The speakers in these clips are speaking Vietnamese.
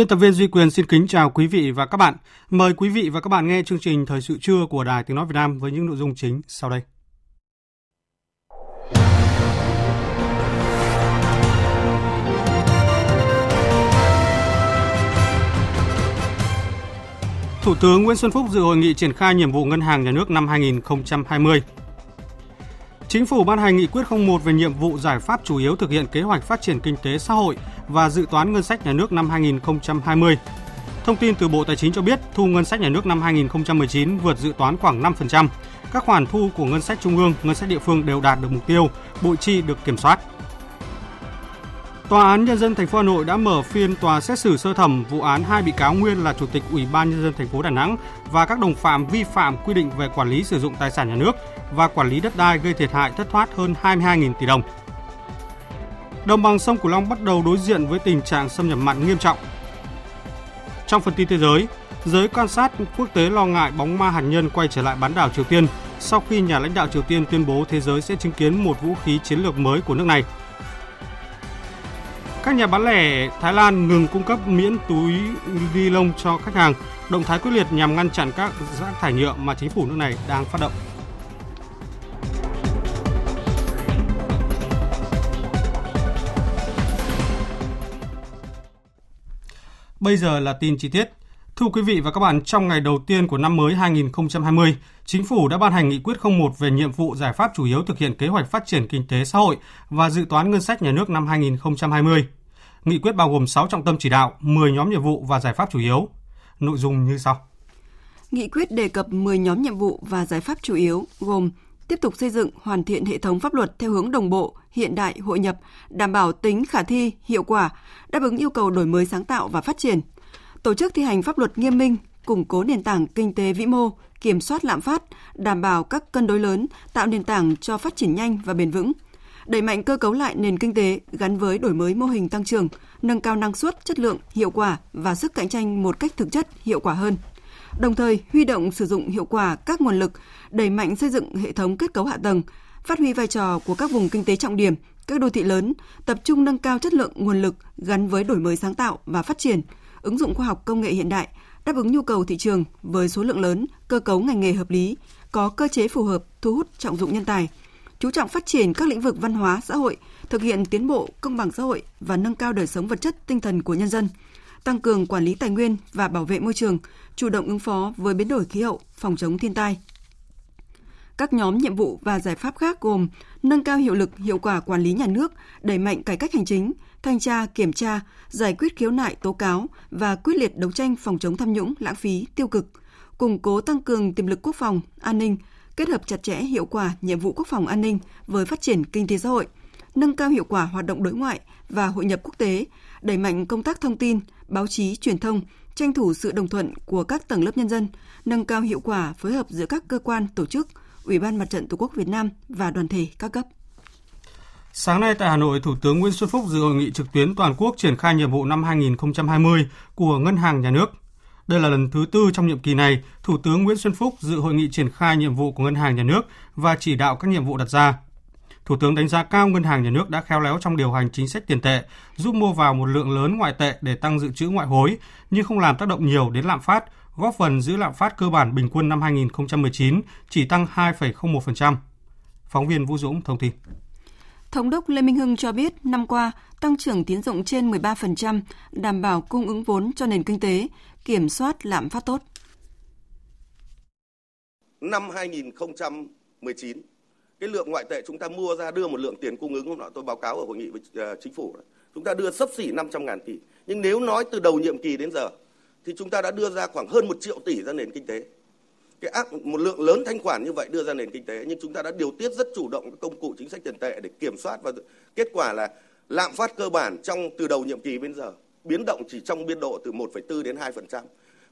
Biên tập viên Duy Quyền xin kính chào quý vị và các bạn. Mời quý vị và các bạn nghe chương trình Thời sự trưa của Đài Tiếng Nói Việt Nam với những nội dung chính sau đây. Thủ tướng Nguyễn Xuân Phúc dự hội nghị triển khai nhiệm vụ ngân hàng nhà nước năm 2020. Chính phủ ban hành nghị quyết 01 về nhiệm vụ giải pháp chủ yếu thực hiện kế hoạch phát triển kinh tế xã hội và dự toán ngân sách nhà nước năm 2020. Thông tin từ Bộ Tài chính cho biết, thu ngân sách nhà nước năm 2019 vượt dự toán khoảng 5%. Các khoản thu của ngân sách trung ương, ngân sách địa phương đều đạt được mục tiêu, bội chi được kiểm soát. Tòa án nhân dân thành phố Hà Nội đã mở phiên tòa xét xử sơ thẩm vụ án hai bị cáo nguyên là chủ tịch Ủy ban nhân dân thành phố Đà Nẵng và các đồng phạm vi phạm quy định về quản lý sử dụng tài sản nhà nước và quản lý đất đai gây thiệt hại thất thoát hơn 22.000 tỷ đồng. Đồng bằng sông Cửu Long bắt đầu đối diện với tình trạng xâm nhập mặn nghiêm trọng. Trong phần tin thế giới, giới quan sát quốc tế lo ngại bóng ma hạt nhân quay trở lại bán đảo Triều Tiên sau khi nhà lãnh đạo Triều Tiên tuyên bố thế giới sẽ chứng kiến một vũ khí chiến lược mới của nước này. Các nhà bán lẻ Thái Lan ngừng cung cấp miễn túi ni lông cho khách hàng, động thái quyết liệt nhằm ngăn chặn các rác thải nhựa mà chính phủ nước này đang phát động. Bây giờ là tin chi tiết. Thưa quý vị và các bạn, trong ngày đầu tiên của năm mới 2020, Chính phủ đã ban hành nghị quyết 01 về nhiệm vụ giải pháp chủ yếu thực hiện kế hoạch phát triển kinh tế xã hội và dự toán ngân sách nhà nước năm 2020. Nghị quyết bao gồm 6 trọng tâm chỉ đạo, 10 nhóm nhiệm vụ và giải pháp chủ yếu. Nội dung như sau. Nghị quyết đề cập 10 nhóm nhiệm vụ và giải pháp chủ yếu gồm tiếp tục xây dựng, hoàn thiện hệ thống pháp luật theo hướng đồng bộ, hiện đại, hội nhập, đảm bảo tính khả thi, hiệu quả, đáp ứng yêu cầu đổi mới sáng tạo và phát triển. Tổ chức thi hành pháp luật nghiêm minh, củng cố nền tảng kinh tế vĩ mô, kiểm soát lạm phát, đảm bảo các cân đối lớn, tạo nền tảng cho phát triển nhanh và bền vững. Đẩy mạnh cơ cấu lại nền kinh tế gắn với đổi mới mô hình tăng trưởng, nâng cao năng suất, chất lượng, hiệu quả và sức cạnh tranh một cách thực chất, hiệu quả hơn – đồng thời huy động sử dụng hiệu quả các nguồn lực, đẩy mạnh xây dựng hệ thống kết cấu hạ tầng, phát huy vai trò của các vùng kinh tế trọng điểm, các đô thị lớn, tập trung nâng cao chất lượng nguồn lực gắn với đổi mới sáng tạo và phát triển, ứng dụng khoa học công nghệ hiện đại, đáp ứng nhu cầu thị trường với số lượng lớn, cơ cấu ngành nghề hợp lý, có cơ chế phù hợp thu hút trọng dụng nhân tài, chú trọng phát triển các lĩnh vực văn hóa, xã hội, thực hiện tiến bộ công bằng xã hội và nâng cao đời sống vật chất tinh thần của nhân dân – tăng cường quản lý tài nguyên và bảo vệ môi trường, chủ động ứng phó với biến đổi khí hậu, phòng chống thiên tai. Các nhóm nhiệm vụ và giải pháp khác gồm nâng cao hiệu lực, hiệu quả quản lý nhà nước, đẩy mạnh cải cách hành chính, thanh tra, kiểm tra, giải quyết khiếu nại, tố cáo và quyết liệt đấu tranh phòng chống tham nhũng, lãng phí, tiêu cực, củng cố tăng cường tiềm lực quốc phòng, an ninh, kết hợp chặt chẽ hiệu quả nhiệm vụ quốc phòng an ninh với phát triển kinh tế xã hội, nâng cao hiệu quả hoạt động đối ngoại và hội nhập quốc tế, đẩy mạnh công tác thông tin, báo chí, truyền thông, tranh thủ sự đồng thuận của các tầng lớp nhân dân, nâng cao hiệu quả phối hợp giữa các cơ quan, tổ chức, Ủy ban Mặt trận Tổ quốc Việt Nam và đoàn thể các cấp. Sáng nay tại Hà Nội, Thủ tướng Nguyễn Xuân Phúc dự hội nghị trực tuyến toàn quốc triển khai nhiệm vụ năm 2020 của Ngân hàng Nhà nước. Đây là lần thứ tư trong nhiệm kỳ này, Thủ tướng Nguyễn Xuân Phúc dự hội nghị triển khai nhiệm vụ của Ngân hàng Nhà nước và chỉ đạo các nhiệm vụ đặt ra. Thủ tướng đánh giá cao ngân hàng nhà nước đã khéo léo trong điều hành chính sách tiền tệ, giúp mua vào một lượng lớn ngoại tệ để tăng dự trữ ngoại hối, nhưng không làm tác động nhiều đến lạm phát, góp phần giữ lạm phát cơ bản bình quân năm 2019 chỉ tăng 2,01%. Phóng viên Vũ Dũng thông tin. Thống đốc Lê Minh Hưng cho biết năm qua, tăng trưởng tín dụng trên 13%, đảm bảo cung ứng vốn cho nền kinh tế, kiểm soát lạm phát tốt. Năm 2019, cái lượng ngoại tệ chúng ta mua ra đưa một lượng tiền cung ứng hôm nọ tôi báo cáo ở hội nghị với uh, chính phủ chúng ta đưa sấp xỉ 500 ngàn tỷ nhưng nếu nói từ đầu nhiệm kỳ đến giờ thì chúng ta đã đưa ra khoảng hơn một triệu tỷ ra nền kinh tế. Cái áp một lượng lớn thanh khoản như vậy đưa ra nền kinh tế nhưng chúng ta đã điều tiết rất chủ động công cụ chính sách tiền tệ để kiểm soát và kết quả là lạm phát cơ bản trong từ đầu nhiệm kỳ đến giờ biến động chỉ trong biên độ từ 1,4 đến 2%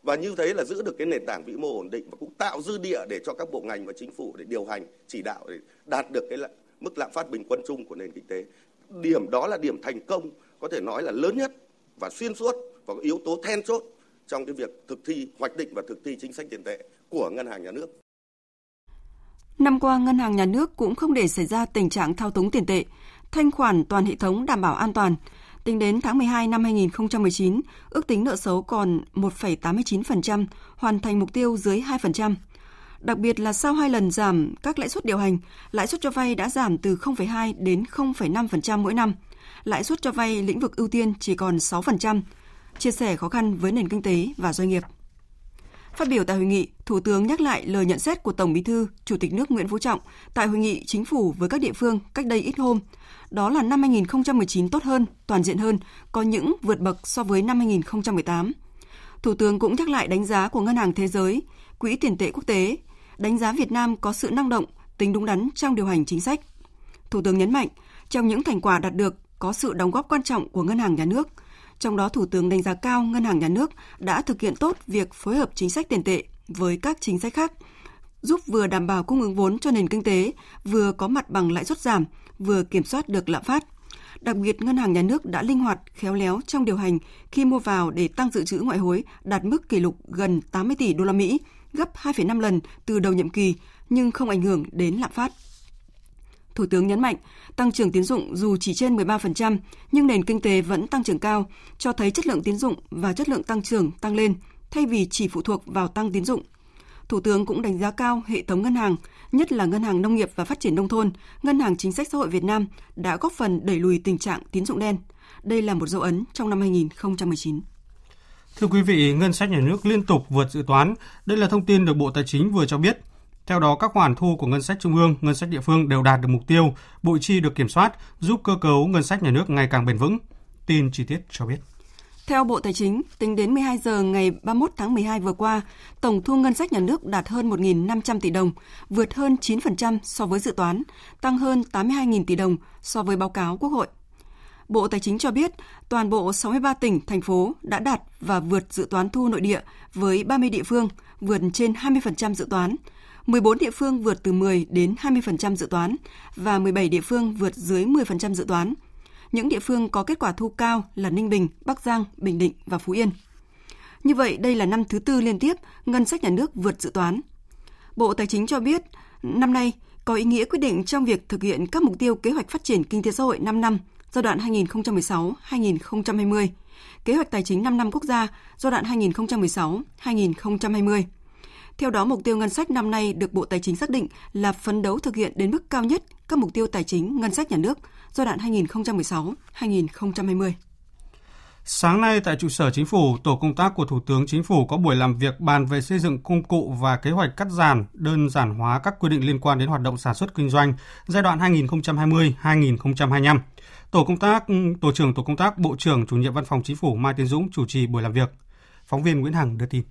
và như thế là giữ được cái nền tảng vĩ mô ổn định và cũng tạo dư địa để cho các bộ ngành và chính phủ để điều hành chỉ đạo để đạt được cái mức lạm phát bình quân chung của nền kinh tế. Điểm đó là điểm thành công có thể nói là lớn nhất và xuyên suốt và có yếu tố then chốt trong cái việc thực thi hoạch định và thực thi chính sách tiền tệ của ngân hàng nhà nước. Năm qua, ngân hàng nhà nước cũng không để xảy ra tình trạng thao túng tiền tệ, thanh khoản toàn hệ thống đảm bảo an toàn. Tính đến tháng 12 năm 2019, ước tính nợ xấu còn 1,89%, hoàn thành mục tiêu dưới 2%. Đặc biệt là sau hai lần giảm các lãi suất điều hành, lãi suất cho vay đã giảm từ 0,2 đến 0,5% mỗi năm. Lãi suất cho vay lĩnh vực ưu tiên chỉ còn 6%, chia sẻ khó khăn với nền kinh tế và doanh nghiệp. Phát biểu tại hội nghị, Thủ tướng nhắc lại lời nhận xét của Tổng Bí thư, Chủ tịch nước Nguyễn Phú Trọng tại hội nghị chính phủ với các địa phương cách đây ít hôm. Đó là năm 2019 tốt hơn, toàn diện hơn, có những vượt bậc so với năm 2018. Thủ tướng cũng nhắc lại đánh giá của Ngân hàng Thế giới, Quỹ tiền tệ quốc tế, đánh giá Việt Nam có sự năng động, tính đúng đắn trong điều hành chính sách. Thủ tướng nhấn mạnh, trong những thành quả đạt được có sự đóng góp quan trọng của Ngân hàng Nhà nước – trong đó, Thủ tướng đánh giá cao Ngân hàng Nhà nước đã thực hiện tốt việc phối hợp chính sách tiền tệ với các chính sách khác, giúp vừa đảm bảo cung ứng vốn cho nền kinh tế, vừa có mặt bằng lãi suất giảm, vừa kiểm soát được lạm phát. Đặc biệt, Ngân hàng Nhà nước đã linh hoạt, khéo léo trong điều hành khi mua vào để tăng dự trữ ngoại hối đạt mức kỷ lục gần 80 tỷ đô la Mỹ, gấp 2,5 lần từ đầu nhiệm kỳ, nhưng không ảnh hưởng đến lạm phát. Thủ tướng nhấn mạnh, tăng trưởng tín dụng dù chỉ trên 13%, nhưng nền kinh tế vẫn tăng trưởng cao, cho thấy chất lượng tín dụng và chất lượng tăng trưởng tăng lên, thay vì chỉ phụ thuộc vào tăng tín dụng. Thủ tướng cũng đánh giá cao hệ thống ngân hàng, nhất là Ngân hàng Nông nghiệp và Phát triển Nông thôn, Ngân hàng Chính sách Xã hội Việt Nam đã góp phần đẩy lùi tình trạng tín dụng đen. Đây là một dấu ấn trong năm 2019. Thưa quý vị, ngân sách nhà nước liên tục vượt dự toán. Đây là thông tin được Bộ Tài chính vừa cho biết. Theo đó, các khoản thu của ngân sách trung ương, ngân sách địa phương đều đạt được mục tiêu, bội chi được kiểm soát, giúp cơ cấu ngân sách nhà nước ngày càng bền vững. Tin chi tiết cho biết. Theo Bộ Tài chính, tính đến 12 giờ ngày 31 tháng 12 vừa qua, tổng thu ngân sách nhà nước đạt hơn 1.500 tỷ đồng, vượt hơn 9% so với dự toán, tăng hơn 82.000 tỷ đồng so với báo cáo Quốc hội. Bộ Tài chính cho biết, toàn bộ 63 tỉnh, thành phố đã đạt và vượt dự toán thu nội địa với 30 địa phương, vượt trên 20% dự toán, 14 địa phương vượt từ 10 đến 20% dự toán và 17 địa phương vượt dưới 10% dự toán. Những địa phương có kết quả thu cao là Ninh Bình, Bắc Giang, Bình Định và Phú Yên. Như vậy, đây là năm thứ tư liên tiếp ngân sách nhà nước vượt dự toán. Bộ Tài chính cho biết, năm nay có ý nghĩa quyết định trong việc thực hiện các mục tiêu kế hoạch phát triển kinh tế xã hội 5 năm giai đoạn 2016-2020, kế hoạch tài chính 5 năm quốc gia giai đoạn 2016-2020 theo đó, mục tiêu ngân sách năm nay được Bộ Tài chính xác định là phấn đấu thực hiện đến mức cao nhất các mục tiêu tài chính ngân sách nhà nước giai đoạn 2016-2020. Sáng nay tại trụ sở chính phủ, tổ công tác của Thủ tướng Chính phủ có buổi làm việc bàn về xây dựng công cụ và kế hoạch cắt giảm, đơn giản hóa các quy định liên quan đến hoạt động sản xuất kinh doanh giai đoạn 2020-2025. Tổ công tác, tổ trưởng tổ công tác, Bộ trưởng chủ nhiệm Văn phòng Chính phủ Mai Tiến Dũng chủ trì buổi làm việc. Phóng viên Nguyễn Hằng đưa tin.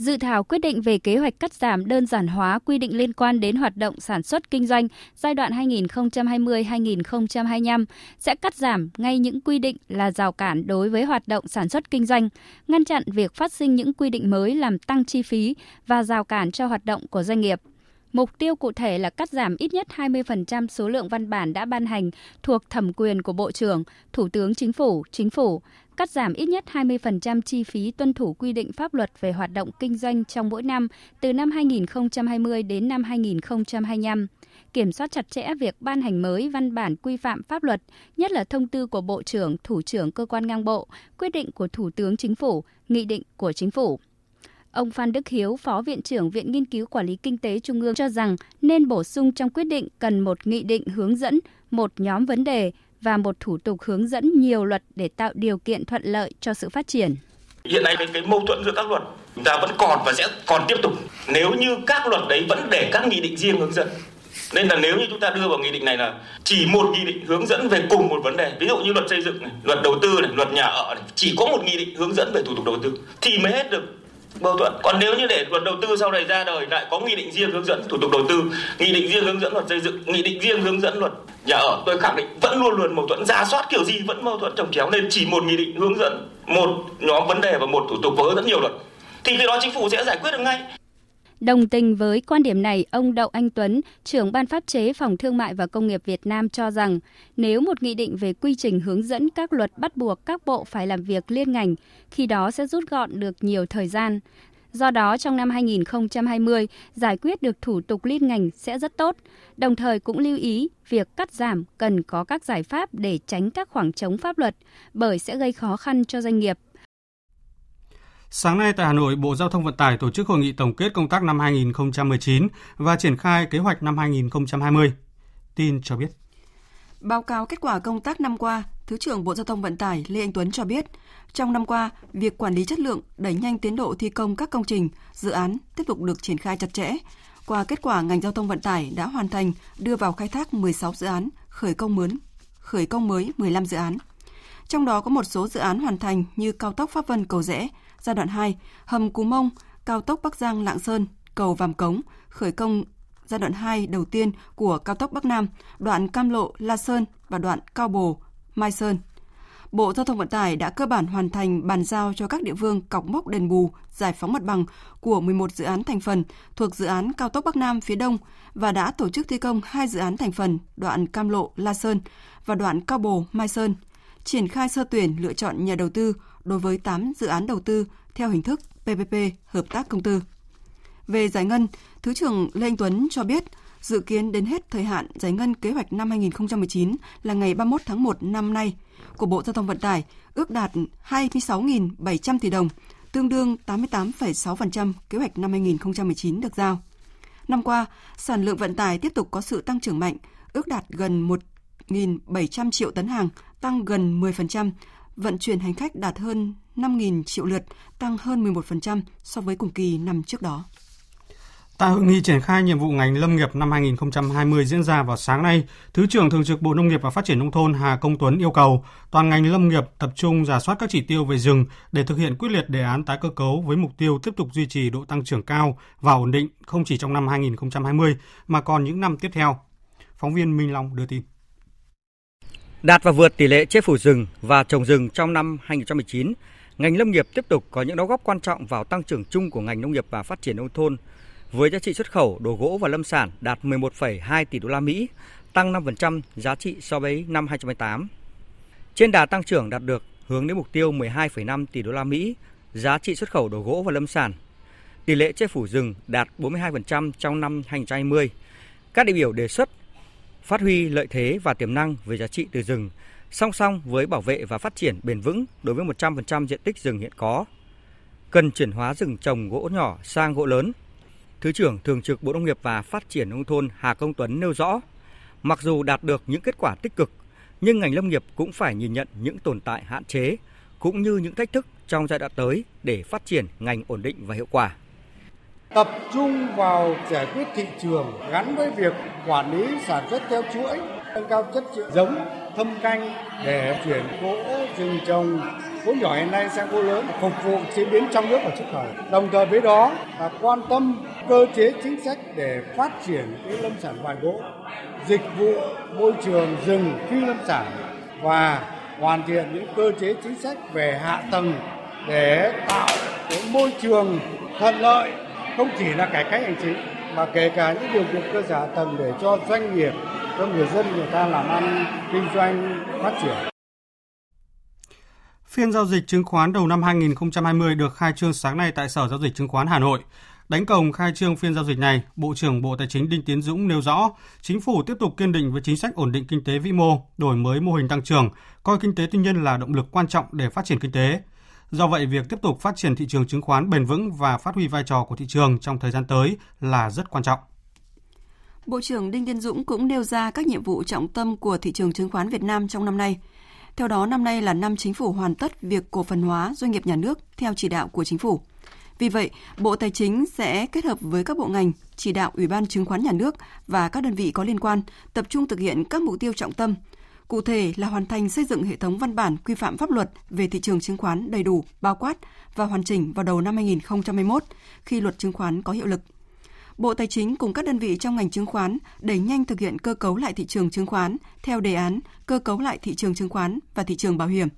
Dự thảo quyết định về kế hoạch cắt giảm đơn giản hóa quy định liên quan đến hoạt động sản xuất kinh doanh giai đoạn 2020-2025 sẽ cắt giảm ngay những quy định là rào cản đối với hoạt động sản xuất kinh doanh, ngăn chặn việc phát sinh những quy định mới làm tăng chi phí và rào cản cho hoạt động của doanh nghiệp. Mục tiêu cụ thể là cắt giảm ít nhất 20% số lượng văn bản đã ban hành thuộc thẩm quyền của Bộ trưởng, Thủ tướng Chính phủ, Chính phủ, cắt giảm ít nhất 20% chi phí tuân thủ quy định pháp luật về hoạt động kinh doanh trong mỗi năm từ năm 2020 đến năm 2025 kiểm soát chặt chẽ việc ban hành mới văn bản quy phạm pháp luật, nhất là thông tư của Bộ trưởng, Thủ trưởng cơ quan ngang bộ, quyết định của Thủ tướng Chính phủ, nghị định của Chính phủ. Ông Phan Đức Hiếu, Phó Viện trưởng Viện Nghiên cứu Quản lý Kinh tế Trung ương cho rằng nên bổ sung trong quyết định cần một nghị định hướng dẫn, một nhóm vấn đề và một thủ tục hướng dẫn nhiều luật để tạo điều kiện thuận lợi cho sự phát triển. Hiện nay cái, cái mâu thuẫn giữa các luật chúng ta vẫn còn và sẽ còn tiếp tục. Nếu như các luật đấy vẫn để các nghị định riêng hướng dẫn nên là nếu như chúng ta đưa vào nghị định này là chỉ một nghị định hướng dẫn về cùng một vấn đề. Ví dụ như luật xây dựng này, luật đầu tư này luật nhà ở này chỉ có một nghị định hướng dẫn về thủ tục đầu tư thì mới hết được mâu thuẫn. Còn nếu như để luật đầu tư sau này ra đời lại có nghị định riêng hướng dẫn, thủ tục đầu tư, nghị định riêng hướng dẫn luật xây dựng, nghị định riêng hướng dẫn luật nhà ở, tôi khẳng định vẫn luôn luôn mâu thuẫn. Giả soát kiểu gì vẫn mâu thuẫn trồng chéo nên chỉ một nghị định hướng dẫn, một nhóm vấn đề và một thủ tục với rất nhiều luật. Thì cái đó chính phủ sẽ giải quyết được ngay. Đồng tình với quan điểm này, ông Đậu Anh Tuấn, trưởng ban pháp chế Phòng Thương mại và Công nghiệp Việt Nam cho rằng nếu một nghị định về quy trình hướng dẫn các luật bắt buộc các bộ phải làm việc liên ngành, khi đó sẽ rút gọn được nhiều thời gian. Do đó, trong năm 2020, giải quyết được thủ tục liên ngành sẽ rất tốt. Đồng thời cũng lưu ý việc cắt giảm cần có các giải pháp để tránh các khoảng trống pháp luật, bởi sẽ gây khó khăn cho doanh nghiệp. Sáng nay tại Hà Nội, Bộ Giao thông Vận tải tổ chức hội nghị tổng kết công tác năm 2019 và triển khai kế hoạch năm 2020. Tin cho biết. Báo cáo kết quả công tác năm qua, Thứ trưởng Bộ Giao thông Vận tải Lê Anh Tuấn cho biết, trong năm qua, việc quản lý chất lượng, đẩy nhanh tiến độ thi công các công trình, dự án tiếp tục được triển khai chặt chẽ. Qua kết quả, ngành giao thông vận tải đã hoàn thành đưa vào khai thác 16 dự án, khởi công mới, khởi công mới 15 dự án. Trong đó có một số dự án hoàn thành như cao tốc Pháp Vân Cầu Rẽ, giai đoạn 2, hầm Cú Mông, cao tốc Bắc Giang Lạng Sơn, cầu Vàm Cống, khởi công giai đoạn 2 đầu tiên của cao tốc Bắc Nam, đoạn Cam Lộ La Sơn và đoạn Cao Bồ Mai Sơn. Bộ Giao thông Vận tải đã cơ bản hoàn thành bàn giao cho các địa phương cọc mốc đền bù, giải phóng mặt bằng của 11 dự án thành phần thuộc dự án cao tốc Bắc Nam phía Đông và đã tổ chức thi công hai dự án thành phần đoạn Cam Lộ La Sơn và đoạn Cao Bồ Mai Sơn, triển khai sơ tuyển lựa chọn nhà đầu tư đối với 8 dự án đầu tư theo hình thức PPP hợp tác công tư. Về giải ngân, Thứ trưởng Lê Anh Tuấn cho biết dự kiến đến hết thời hạn giải ngân kế hoạch năm 2019 là ngày 31 tháng 1 năm nay của Bộ Giao thông Vận tải ước đạt 26.700 tỷ đồng, tương đương 88,6% kế hoạch năm 2019 được giao. Năm qua, sản lượng vận tải tiếp tục có sự tăng trưởng mạnh, ước đạt gần 1.700 triệu tấn hàng, tăng gần 10%, vận chuyển hành khách đạt hơn 5.000 triệu lượt, tăng hơn 11% so với cùng kỳ năm trước đó. Tại hội nghị triển khai nhiệm vụ ngành lâm nghiệp năm 2020 diễn ra vào sáng nay, Thứ trưởng Thường trực Bộ Nông nghiệp và Phát triển Nông thôn Hà Công Tuấn yêu cầu toàn ngành lâm nghiệp tập trung giả soát các chỉ tiêu về rừng để thực hiện quyết liệt đề án tái cơ cấu với mục tiêu tiếp tục duy trì độ tăng trưởng cao và ổn định không chỉ trong năm 2020 mà còn những năm tiếp theo. Phóng viên Minh Long đưa tin. Đạt và vượt tỷ lệ che phủ rừng và trồng rừng trong năm 2019, ngành lâm nghiệp tiếp tục có những đóng góp quan trọng vào tăng trưởng chung của ngành nông nghiệp và phát triển nông thôn với giá trị xuất khẩu đồ gỗ và lâm sản đạt 11,2 tỷ đô la Mỹ, tăng 5% giá trị so với năm 2018. Trên đà tăng trưởng đạt được hướng đến mục tiêu 12,5 tỷ đô la Mỹ giá trị xuất khẩu đồ gỗ và lâm sản. Tỷ lệ che phủ rừng đạt 42% trong năm 2020. Các đại biểu đề xuất phát huy lợi thế và tiềm năng về giá trị từ rừng, song song với bảo vệ và phát triển bền vững đối với 100% diện tích rừng hiện có. Cần chuyển hóa rừng trồng gỗ nhỏ sang gỗ lớn. Thứ trưởng Thường trực Bộ Nông nghiệp và Phát triển Nông thôn Hà Công Tuấn nêu rõ, mặc dù đạt được những kết quả tích cực, nhưng ngành lâm nghiệp cũng phải nhìn nhận những tồn tại hạn chế, cũng như những thách thức trong giai đoạn tới để phát triển ngành ổn định và hiệu quả tập trung vào giải quyết thị trường gắn với việc quản lý sản xuất theo chuỗi, nâng cao chất lượng giống, thâm canh để chuyển gỗ, rừng trồng gỗ nhỏ hiện nay sang gỗ lớn, phục vụ chế biến trong nước và xuất khẩu. Đồng thời với đó là quan tâm cơ chế chính sách để phát triển cái lâm sản ngoài gỗ, dịch vụ môi trường rừng phi lâm sản và hoàn thiện những cơ chế chính sách về hạ tầng để tạo cái môi trường thuận lợi không chỉ là cải cách hành chính mà kể cả những điều kiện cơ sở tầng để cho doanh nghiệp cho người dân người ta làm ăn kinh doanh phát triển Phiên giao dịch chứng khoán đầu năm 2020 được khai trương sáng nay tại Sở Giao dịch Chứng khoán Hà Nội. Đánh cổng khai trương phiên giao dịch này, Bộ trưởng Bộ Tài chính Đinh Tiến Dũng nêu rõ, chính phủ tiếp tục kiên định với chính sách ổn định kinh tế vĩ mô, đổi mới mô hình tăng trưởng, coi kinh tế tư nhân là động lực quan trọng để phát triển kinh tế. Do vậy, việc tiếp tục phát triển thị trường chứng khoán bền vững và phát huy vai trò của thị trường trong thời gian tới là rất quan trọng. Bộ trưởng Đinh Tiến Dũng cũng nêu ra các nhiệm vụ trọng tâm của thị trường chứng khoán Việt Nam trong năm nay. Theo đó, năm nay là năm chính phủ hoàn tất việc cổ phần hóa doanh nghiệp nhà nước theo chỉ đạo của chính phủ. Vì vậy, Bộ Tài chính sẽ kết hợp với các bộ ngành, chỉ đạo Ủy ban Chứng khoán Nhà nước và các đơn vị có liên quan tập trung thực hiện các mục tiêu trọng tâm, Cụ thể là hoàn thành xây dựng hệ thống văn bản quy phạm pháp luật về thị trường chứng khoán đầy đủ, bao quát và hoàn chỉnh vào đầu năm 2021 khi luật chứng khoán có hiệu lực. Bộ Tài chính cùng các đơn vị trong ngành chứng khoán đẩy nhanh thực hiện cơ cấu lại thị trường chứng khoán theo đề án cơ cấu lại thị trường chứng khoán và thị trường bảo hiểm.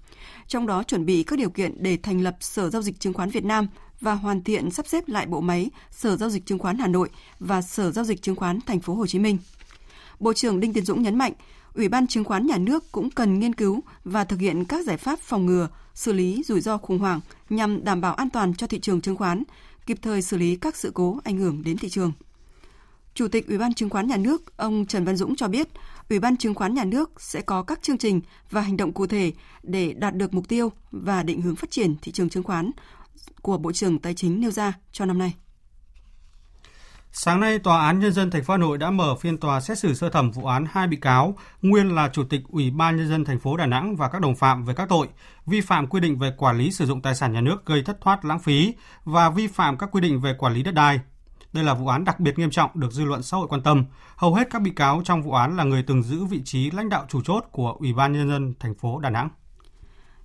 Trong đó chuẩn bị các điều kiện để thành lập Sở giao dịch chứng khoán Việt Nam và hoàn thiện sắp xếp lại bộ máy Sở giao dịch chứng khoán Hà Nội và Sở giao dịch chứng khoán Thành phố Hồ Chí Minh. Bộ trưởng Đinh Tiến Dũng nhấn mạnh, Ủy ban chứng khoán nhà nước cũng cần nghiên cứu và thực hiện các giải pháp phòng ngừa, xử lý rủi ro khủng hoảng nhằm đảm bảo an toàn cho thị trường chứng khoán, kịp thời xử lý các sự cố ảnh hưởng đến thị trường. Chủ tịch Ủy ban chứng khoán nhà nước ông Trần Văn Dũng cho biết, Ủy ban chứng khoán nhà nước sẽ có các chương trình và hành động cụ thể để đạt được mục tiêu và định hướng phát triển thị trường chứng khoán của Bộ trưởng Tài chính nêu ra cho năm nay. Sáng nay, Tòa án Nhân dân thành phố Hà Nội đã mở phiên tòa xét xử sơ thẩm vụ án hai bị cáo, nguyên là Chủ tịch Ủy ban Nhân dân thành phố Đà Nẵng và các đồng phạm về các tội vi phạm quy định về quản lý sử dụng tài sản nhà nước gây thất thoát lãng phí và vi phạm các quy định về quản lý đất đai. Đây là vụ án đặc biệt nghiêm trọng được dư luận xã hội quan tâm. Hầu hết các bị cáo trong vụ án là người từng giữ vị trí lãnh đạo chủ chốt của Ủy ban Nhân dân thành phố Đà Nẵng.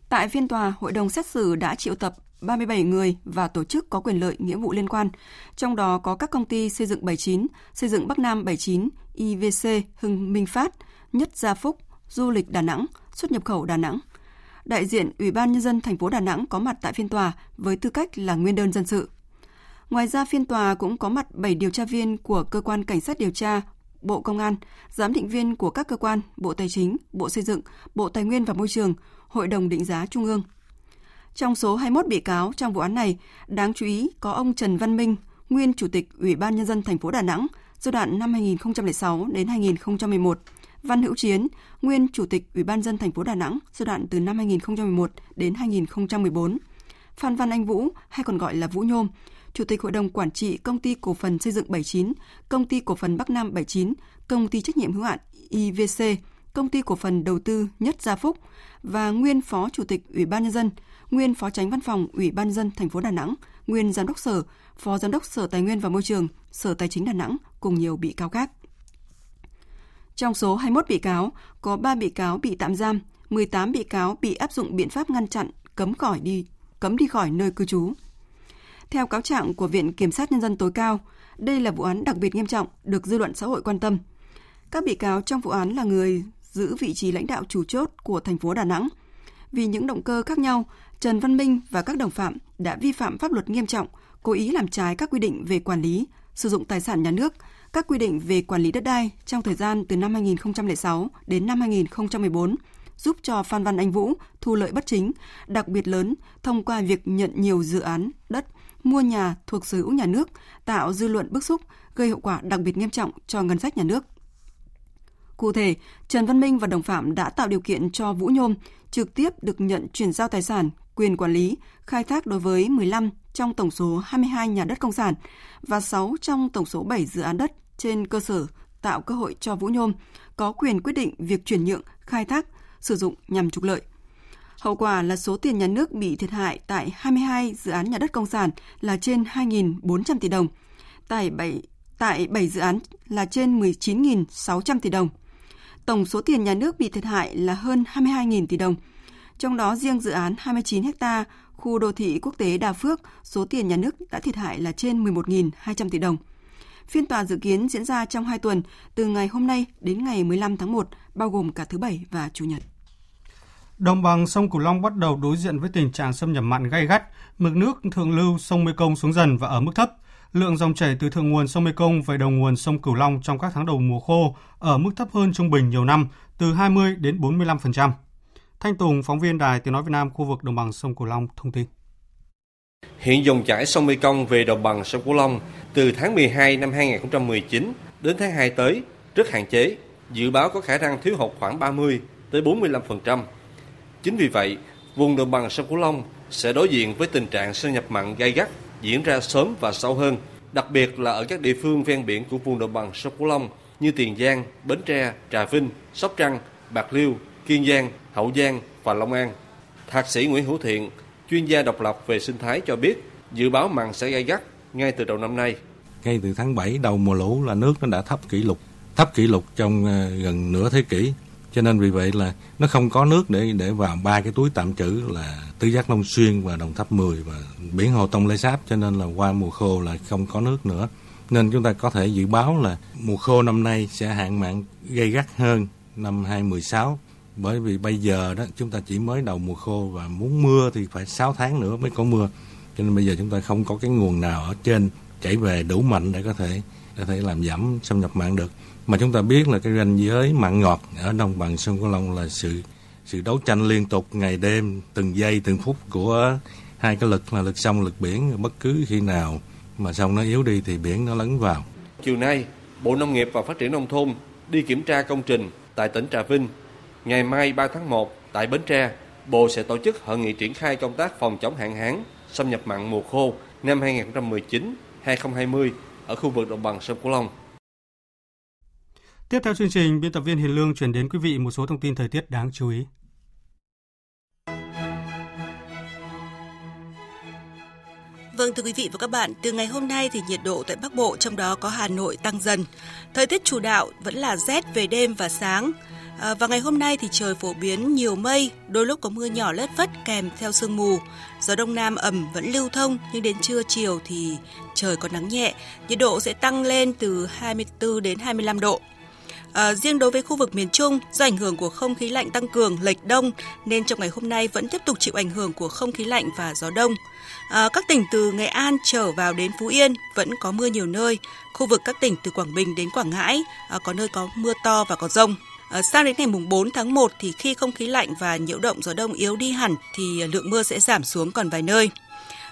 Tại phiên tòa, hội đồng xét xử đã triệu tập 37 người và tổ chức có quyền lợi nghĩa vụ liên quan, trong đó có các công ty xây dựng 79, xây dựng Bắc Nam 79, IVC, Hưng Minh Phát, Nhất Gia Phúc, Du lịch Đà Nẵng, xuất nhập khẩu Đà Nẵng. Đại diện Ủy ban nhân dân thành phố Đà Nẵng có mặt tại phiên tòa với tư cách là nguyên đơn dân sự. Ngoài ra phiên tòa cũng có mặt 7 điều tra viên của cơ quan cảnh sát điều tra Bộ Công an, giám định viên của các cơ quan Bộ Tài chính, Bộ Xây dựng, Bộ Tài nguyên và Môi trường, Hội đồng định giá Trung ương, trong số 21 bị cáo trong vụ án này, đáng chú ý có ông Trần Văn Minh, nguyên Chủ tịch Ủy ban Nhân dân thành phố Đà Nẵng giai đoạn năm 2006 đến 2011, Văn Hữu Chiến, nguyên Chủ tịch Ủy ban dân thành phố Đà Nẵng giai đoạn từ năm 2011 đến 2014, Phan Văn Anh Vũ hay còn gọi là Vũ Nhôm, Chủ tịch Hội đồng Quản trị Công ty Cổ phần Xây dựng 79, Công ty Cổ phần Bắc Nam 79, Công ty Trách nhiệm hữu hạn IVC, Công ty Cổ phần Đầu tư Nhất Gia Phúc và nguyên Phó Chủ tịch Ủy ban Nhân dân, nguyên Phó Tránh Văn phòng Ủy ban dân thành phố Đà Nẵng, nguyên Giám đốc Sở, Phó Giám đốc Sở Tài nguyên và Môi trường, Sở Tài chính Đà Nẵng cùng nhiều bị cáo khác. Trong số 21 bị cáo, có 3 bị cáo bị tạm giam, 18 bị cáo bị áp dụng biện pháp ngăn chặn, cấm khỏi đi, cấm đi khỏi nơi cư trú. Theo cáo trạng của Viện Kiểm sát Nhân dân tối cao, đây là vụ án đặc biệt nghiêm trọng được dư luận xã hội quan tâm. Các bị cáo trong vụ án là người giữ vị trí lãnh đạo chủ chốt của thành phố Đà Nẵng. Vì những động cơ khác nhau, Trần Văn Minh và các đồng phạm đã vi phạm pháp luật nghiêm trọng, cố ý làm trái các quy định về quản lý, sử dụng tài sản nhà nước, các quy định về quản lý đất đai trong thời gian từ năm 2006 đến năm 2014, giúp cho Phan Văn Anh Vũ thu lợi bất chính, đặc biệt lớn thông qua việc nhận nhiều dự án đất, mua nhà thuộc sở hữu nhà nước, tạo dư luận bức xúc, gây hậu quả đặc biệt nghiêm trọng cho ngân sách nhà nước. Cụ thể, Trần Văn Minh và đồng phạm đã tạo điều kiện cho Vũ Nhôm trực tiếp được nhận chuyển giao tài sản, quyền quản lý, khai thác đối với 15 trong tổng số 22 nhà đất công sản và 6 trong tổng số 7 dự án đất trên cơ sở tạo cơ hội cho Vũ Nhôm có quyền quyết định việc chuyển nhượng, khai thác, sử dụng nhằm trục lợi. Hậu quả là số tiền nhà nước bị thiệt hại tại 22 dự án nhà đất công sản là trên 2.400 tỷ đồng, tại 7, tại 7 dự án là trên 19.600 tỷ đồng. Tổng số tiền nhà nước bị thiệt hại là hơn 22.000 tỷ đồng. Trong đó riêng dự án 29 ha khu đô thị quốc tế Đà Phước, số tiền nhà nước đã thiệt hại là trên 11.200 tỷ đồng. Phiên tòa dự kiến diễn ra trong 2 tuần, từ ngày hôm nay đến ngày 15 tháng 1, bao gồm cả thứ Bảy và Chủ nhật. Đồng bằng sông Cửu Long bắt đầu đối diện với tình trạng xâm nhập mặn gay gắt, mực nước thượng lưu sông Mekong xuống dần và ở mức thấp – Lượng dòng chảy từ thượng nguồn sông Mekong về đầu nguồn sông Cửu Long trong các tháng đầu mùa khô ở mức thấp hơn trung bình nhiều năm, từ 20 đến 45%. Thanh Tùng, phóng viên Đài Tiếng Nói Việt Nam khu vực đồng bằng sông Cửu Long thông tin. Hiện dòng chảy sông Mekong về đồng bằng sông Cửu Long từ tháng 12 năm 2019 đến tháng 2 tới rất hạn chế, dự báo có khả năng thiếu hụt khoảng 30 tới 45%. Chính vì vậy, vùng đồng bằng sông Cửu Long sẽ đối diện với tình trạng xâm nhập mặn gay gắt diễn ra sớm và sâu hơn, đặc biệt là ở các địa phương ven biển của vùng đồng bằng sông Cửu Long như Tiền Giang, Bến Tre, Trà Vinh, Sóc Trăng, Bạc Liêu, Kiên Giang, Hậu Giang và Long An. Thạc sĩ Nguyễn Hữu Thiện, chuyên gia độc lập về sinh thái cho biết, dự báo mặn sẽ gay gắt ngay từ đầu năm nay. Ngay từ tháng 7 đầu mùa lũ là nước nó đã thấp kỷ lục, thấp kỷ lục trong ờ, gần nửa thế kỷ. Cho nên vì vậy là nó không có nước để để vào ba cái túi tạm trữ là Tứ Giác Long Xuyên và Đồng Tháp 10 và biển Hồ Tông Lê Sáp, cho nên là qua mùa khô là không có nước nữa. Nên chúng ta có thể dự báo là mùa khô năm nay sẽ hạn mặn gây gắt hơn năm 2016 bởi vì bây giờ đó, chúng ta chỉ mới đầu mùa khô và muốn mưa thì phải 6 tháng nữa mới có mưa. Cho nên bây giờ chúng ta không có cái nguồn nào ở trên chảy về đủ mạnh để có thể có thể làm giảm xâm nhập mặn được. Mà chúng ta biết là cái ranh giới mặn ngọt ở đồng bằng sông Cửu Long là sự sự đấu tranh liên tục ngày đêm từng giây từng phút của hai cái lực là lực sông lực biển bất cứ khi nào mà sông nó yếu đi thì biển nó lấn vào. Chiều nay, Bộ Nông nghiệp và Phát triển Nông thôn đi kiểm tra công trình tại tỉnh Trà Vinh. Ngày mai 3 tháng 1 tại Bến Tre, Bộ sẽ tổ chức hội nghị triển khai công tác phòng chống hạn hán, xâm nhập mặn mùa khô năm 2019-2020 ở khu vực đồng bằng sông Cửu Long. Tiếp theo chương trình, biên tập viên Hiền Lương chuyển đến quý vị một số thông tin thời tiết đáng chú ý. Vâng thưa quý vị và các bạn, từ ngày hôm nay thì nhiệt độ tại Bắc Bộ trong đó có Hà Nội tăng dần. Thời tiết chủ đạo vẫn là rét về đêm và sáng. À, và ngày hôm nay thì trời phổ biến nhiều mây, đôi lúc có mưa nhỏ lất phất kèm theo sương mù. Gió đông nam ẩm vẫn lưu thông nhưng đến trưa chiều thì trời có nắng nhẹ, nhiệt độ sẽ tăng lên từ 24 đến 25 độ. À, riêng đối với khu vực miền Trung, do ảnh hưởng của không khí lạnh tăng cường lệch đông nên trong ngày hôm nay vẫn tiếp tục chịu ảnh hưởng của không khí lạnh và gió đông. À, các tỉnh từ Nghệ An trở vào đến Phú Yên vẫn có mưa nhiều nơi. Khu vực các tỉnh từ Quảng Bình đến Quảng Ngãi à, có nơi có mưa to và có rông. À, sang đến ngày mùng 4 tháng 1 thì khi không khí lạnh và nhiễu động gió đông yếu đi hẳn thì lượng mưa sẽ giảm xuống còn vài nơi.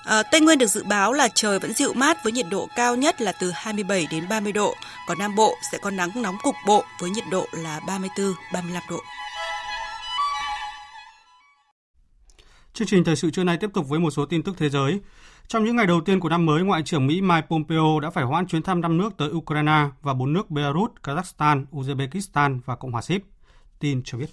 À, Tây Nguyên được dự báo là trời vẫn dịu mát với nhiệt độ cao nhất là từ 27 đến 30 độ, còn Nam Bộ sẽ có nắng nóng cục bộ với nhiệt độ là 34 35 độ. Chương trình thời sự trưa nay tiếp tục với một số tin tức thế giới. Trong những ngày đầu tiên của năm mới, Ngoại trưởng Mỹ Mike Pompeo đã phải hoãn chuyến thăm năm nước tới Ukraine và bốn nước Belarus, Kazakhstan, Uzbekistan và Cộng hòa Síp. Tin cho biết.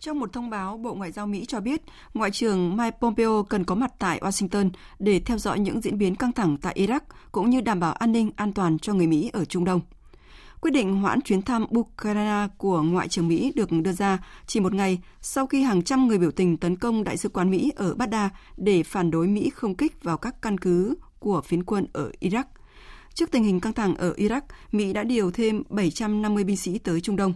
Trong một thông báo, Bộ Ngoại giao Mỹ cho biết, Ngoại trưởng Mike Pompeo cần có mặt tại Washington để theo dõi những diễn biến căng thẳng tại Iraq cũng như đảm bảo an ninh an toàn cho người Mỹ ở Trung Đông. Quyết định hoãn chuyến thăm Ukraine của Ngoại trưởng Mỹ được đưa ra chỉ một ngày sau khi hàng trăm người biểu tình tấn công Đại sứ quán Mỹ ở Baghdad để phản đối Mỹ không kích vào các căn cứ của phiến quân ở Iraq. Trước tình hình căng thẳng ở Iraq, Mỹ đã điều thêm 750 binh sĩ tới Trung Đông.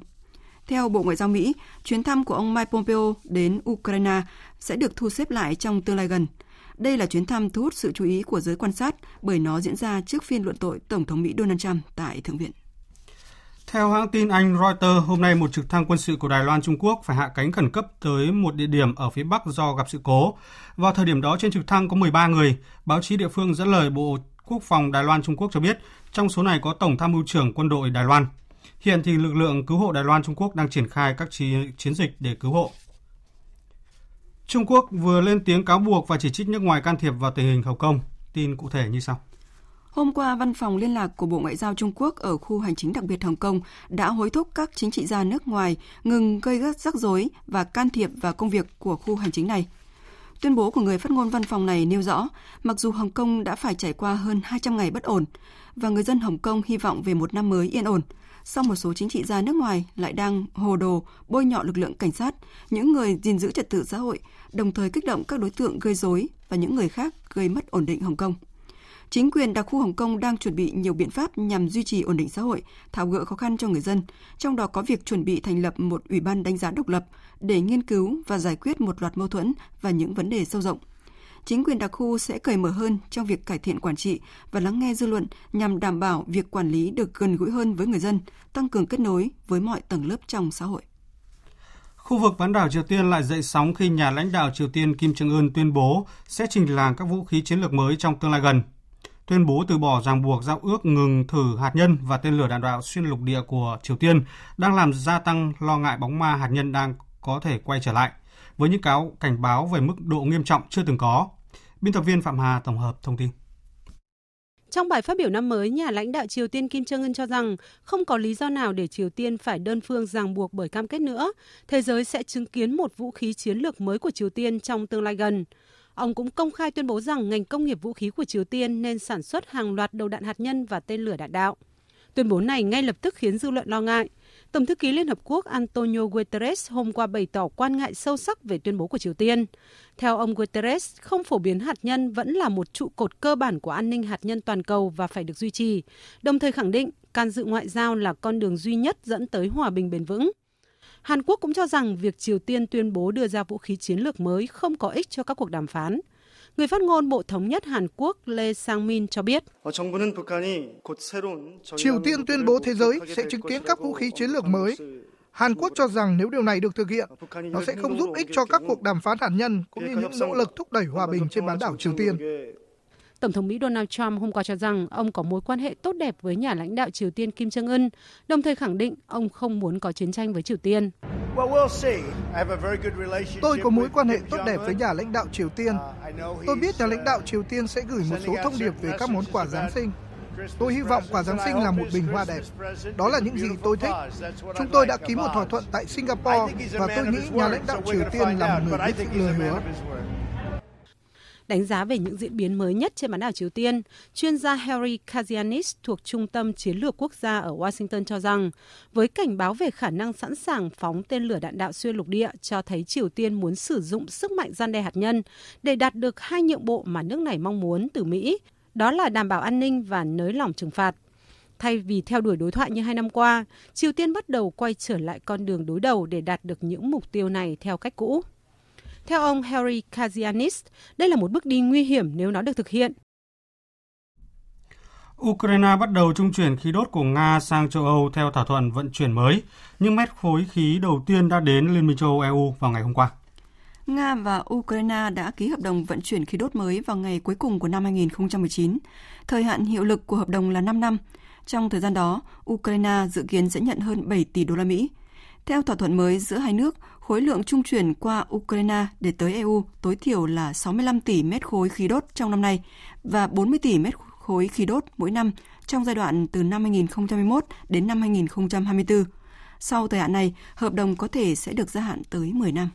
Theo Bộ Ngoại giao Mỹ, chuyến thăm của ông Mike Pompeo đến Ukraine sẽ được thu xếp lại trong tương lai gần. Đây là chuyến thăm thu hút sự chú ý của giới quan sát bởi nó diễn ra trước phiên luận tội Tổng thống Mỹ Donald Trump tại Thượng viện. Theo hãng tin Anh Reuters, hôm nay một trực thăng quân sự của Đài Loan Trung Quốc phải hạ cánh khẩn cấp tới một địa điểm ở phía Bắc do gặp sự cố. Vào thời điểm đó trên trực thăng có 13 người. Báo chí địa phương dẫn lời Bộ Quốc phòng Đài Loan Trung Quốc cho biết, trong số này có Tổng tham mưu trưởng quân đội Đài Loan. Hiện thì lực lượng cứu hộ Đài Loan Trung Quốc đang triển khai các chiến dịch để cứu hộ. Trung Quốc vừa lên tiếng cáo buộc và chỉ trích nước ngoài can thiệp vào tình hình Hồng Kông. Tin cụ thể như sau. Hôm qua, Văn phòng Liên lạc của Bộ Ngoại giao Trung Quốc ở khu hành chính đặc biệt Hồng Kông đã hối thúc các chính trị gia nước ngoài ngừng gây gắt rắc rối và can thiệp vào công việc của khu hành chính này. Tuyên bố của người phát ngôn văn phòng này nêu rõ, mặc dù Hồng Kông đã phải trải qua hơn 200 ngày bất ổn và người dân Hồng Kông hy vọng về một năm mới yên ổn, song một số chính trị gia nước ngoài lại đang hồ đồ bôi nhọ lực lượng cảnh sát, những người gìn giữ trật tự xã hội, đồng thời kích động các đối tượng gây rối và những người khác gây mất ổn định Hồng Kông. Chính quyền đặc khu Hồng Kông đang chuẩn bị nhiều biện pháp nhằm duy trì ổn định xã hội, tháo gỡ khó khăn cho người dân, trong đó có việc chuẩn bị thành lập một ủy ban đánh giá độc lập để nghiên cứu và giải quyết một loạt mâu thuẫn và những vấn đề sâu rộng. Chính quyền đặc khu sẽ cởi mở hơn trong việc cải thiện quản trị và lắng nghe dư luận nhằm đảm bảo việc quản lý được gần gũi hơn với người dân, tăng cường kết nối với mọi tầng lớp trong xã hội. Khu vực bán đảo Triều Tiên lại dậy sóng khi nhà lãnh đạo Triều Tiên Kim Jong Un tuyên bố sẽ trình làng các vũ khí chiến lược mới trong tương lai gần tuyên bố từ bỏ ràng buộc giao ước ngừng thử hạt nhân và tên lửa đạn đạo xuyên lục địa của Triều Tiên đang làm gia tăng lo ngại bóng ma hạt nhân đang có thể quay trở lại, với những cáo cảnh báo về mức độ nghiêm trọng chưa từng có. Biên tập viên Phạm Hà tổng hợp thông tin. Trong bài phát biểu năm mới, nhà lãnh đạo Triều Tiên Kim Jong Un cho rằng không có lý do nào để Triều Tiên phải đơn phương ràng buộc bởi cam kết nữa. Thế giới sẽ chứng kiến một vũ khí chiến lược mới của Triều Tiên trong tương lai gần. Ông cũng công khai tuyên bố rằng ngành công nghiệp vũ khí của Triều Tiên nên sản xuất hàng loạt đầu đạn hạt nhân và tên lửa đạn đạo. Tuyên bố này ngay lập tức khiến dư luận lo ngại. Tổng thư ký Liên Hợp Quốc Antonio Guterres hôm qua bày tỏ quan ngại sâu sắc về tuyên bố của Triều Tiên. Theo ông Guterres, không phổ biến hạt nhân vẫn là một trụ cột cơ bản của an ninh hạt nhân toàn cầu và phải được duy trì, đồng thời khẳng định can dự ngoại giao là con đường duy nhất dẫn tới hòa bình bền vững. Hàn Quốc cũng cho rằng việc Triều Tiên tuyên bố đưa ra vũ khí chiến lược mới không có ích cho các cuộc đàm phán. Người phát ngôn Bộ Thống nhất Hàn Quốc Lee Sang-min cho biết. Triều Tiên tuyên bố thế giới sẽ chứng kiến các vũ khí chiến lược mới. Hàn Quốc cho rằng nếu điều này được thực hiện, nó sẽ không giúp ích cho các cuộc đàm phán hạt nhân cũng như những nỗ lực thúc đẩy hòa bình trên bán đảo Triều Tiên. Tổng thống Mỹ Donald Trump hôm qua cho rằng ông có mối quan hệ tốt đẹp với nhà lãnh đạo Triều Tiên Kim Jong Un, đồng thời khẳng định ông không muốn có chiến tranh với Triều Tiên. Tôi có mối quan hệ tốt đẹp với nhà lãnh đạo Triều Tiên. Tôi biết nhà lãnh đạo Triều Tiên sẽ gửi một số thông điệp về các món quà Giáng sinh. Tôi hy vọng quà Giáng sinh là một bình hoa đẹp. Đó là những gì tôi thích. Chúng tôi đã ký một thỏa thuận tại Singapore và tôi nghĩ nhà lãnh đạo Triều Tiên là một người biết lời hứa. Đánh giá về những diễn biến mới nhất trên bán đảo Triều Tiên, chuyên gia Harry Kazianis thuộc Trung tâm Chiến lược Quốc gia ở Washington cho rằng, với cảnh báo về khả năng sẵn sàng phóng tên lửa đạn đạo xuyên lục địa cho thấy Triều Tiên muốn sử dụng sức mạnh gian đe hạt nhân để đạt được hai nhượng bộ mà nước này mong muốn từ Mỹ, đó là đảm bảo an ninh và nới lỏng trừng phạt. Thay vì theo đuổi đối thoại như hai năm qua, Triều Tiên bắt đầu quay trở lại con đường đối đầu để đạt được những mục tiêu này theo cách cũ. Theo ông Harry Kazianis, đây là một bước đi nguy hiểm nếu nó được thực hiện. Ukraine bắt đầu trung chuyển khí đốt của Nga sang châu Âu theo thỏa thuận vận chuyển mới, nhưng mét khối khí đầu tiên đã đến Liên minh châu Âu EU vào ngày hôm qua. Nga và Ukraine đã ký hợp đồng vận chuyển khí đốt mới vào ngày cuối cùng của năm 2019. Thời hạn hiệu lực của hợp đồng là 5 năm. Trong thời gian đó, Ukraine dự kiến sẽ nhận hơn 7 tỷ đô la Mỹ. Theo thỏa thuận mới giữa hai nước, khối lượng trung chuyển qua Ukraine để tới EU tối thiểu là 65 tỷ mét khối khí đốt trong năm nay và 40 tỷ mét khối khí đốt mỗi năm trong giai đoạn từ năm 2021 đến năm 2024. Sau thời hạn này, hợp đồng có thể sẽ được gia hạn tới 10 năm.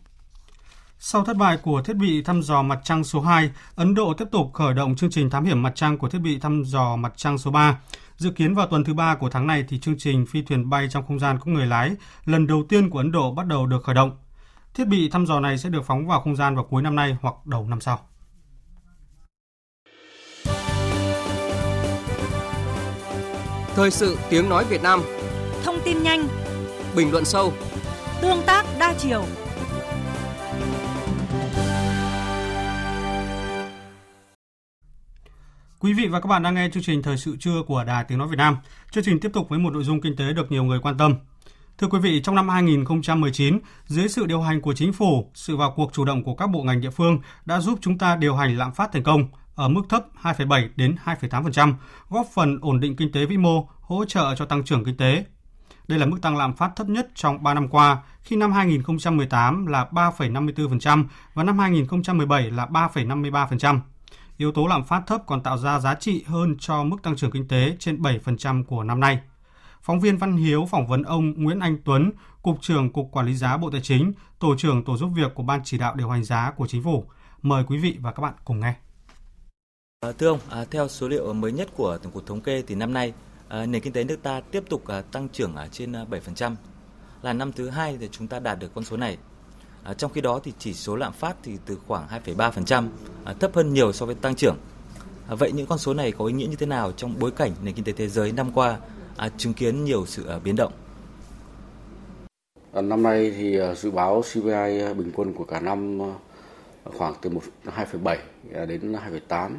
Sau thất bại của thiết bị thăm dò mặt trăng số 2, Ấn Độ tiếp tục khởi động chương trình thám hiểm mặt trăng của thiết bị thăm dò mặt trăng số 3. Dự kiến vào tuần thứ ba của tháng này thì chương trình phi thuyền bay trong không gian có người lái lần đầu tiên của Ấn Độ bắt đầu được khởi động. Thiết bị thăm dò này sẽ được phóng vào không gian vào cuối năm nay hoặc đầu năm sau. Thời sự tiếng nói Việt Nam Thông tin nhanh Bình luận sâu Tương tác đa chiều Quý vị và các bạn đang nghe chương trình Thời sự trưa của Đài Tiếng Nói Việt Nam. Chương trình tiếp tục với một nội dung kinh tế được nhiều người quan tâm. Thưa quý vị, trong năm 2019, dưới sự điều hành của chính phủ, sự vào cuộc chủ động của các bộ ngành địa phương đã giúp chúng ta điều hành lạm phát thành công ở mức thấp 2,7 đến 2,8%, góp phần ổn định kinh tế vĩ mô, hỗ trợ cho tăng trưởng kinh tế. Đây là mức tăng lạm phát thấp nhất trong 3 năm qua, khi năm 2018 là 3,54% và năm 2017 là 3,53%. Yếu tố lạm phát thấp còn tạo ra giá trị hơn cho mức tăng trưởng kinh tế trên 7% của năm nay. Phóng viên Văn Hiếu phỏng vấn ông Nguyễn Anh Tuấn, Cục trưởng Cục Quản lý giá Bộ Tài chính, Tổ trưởng Tổ giúp việc của Ban chỉ đạo điều hành giá của Chính phủ. Mời quý vị và các bạn cùng nghe. À, thưa ông, à, theo số liệu mới nhất của Tổng cục Thống kê thì năm nay à, nền kinh tế nước ta tiếp tục tăng trưởng trên 7%. Là năm thứ hai thì chúng ta đạt được con số này. Trong khi đó thì chỉ số lạm phát thì từ khoảng 2,3%, thấp hơn nhiều so với tăng trưởng. Vậy những con số này có ý nghĩa như thế nào trong bối cảnh nền kinh tế thế giới năm qua à, chứng kiến nhiều sự à, biến động? À, năm nay thì à, dự báo CPI à, bình quân của cả năm à, khoảng từ 2,7 à, đến 2,8.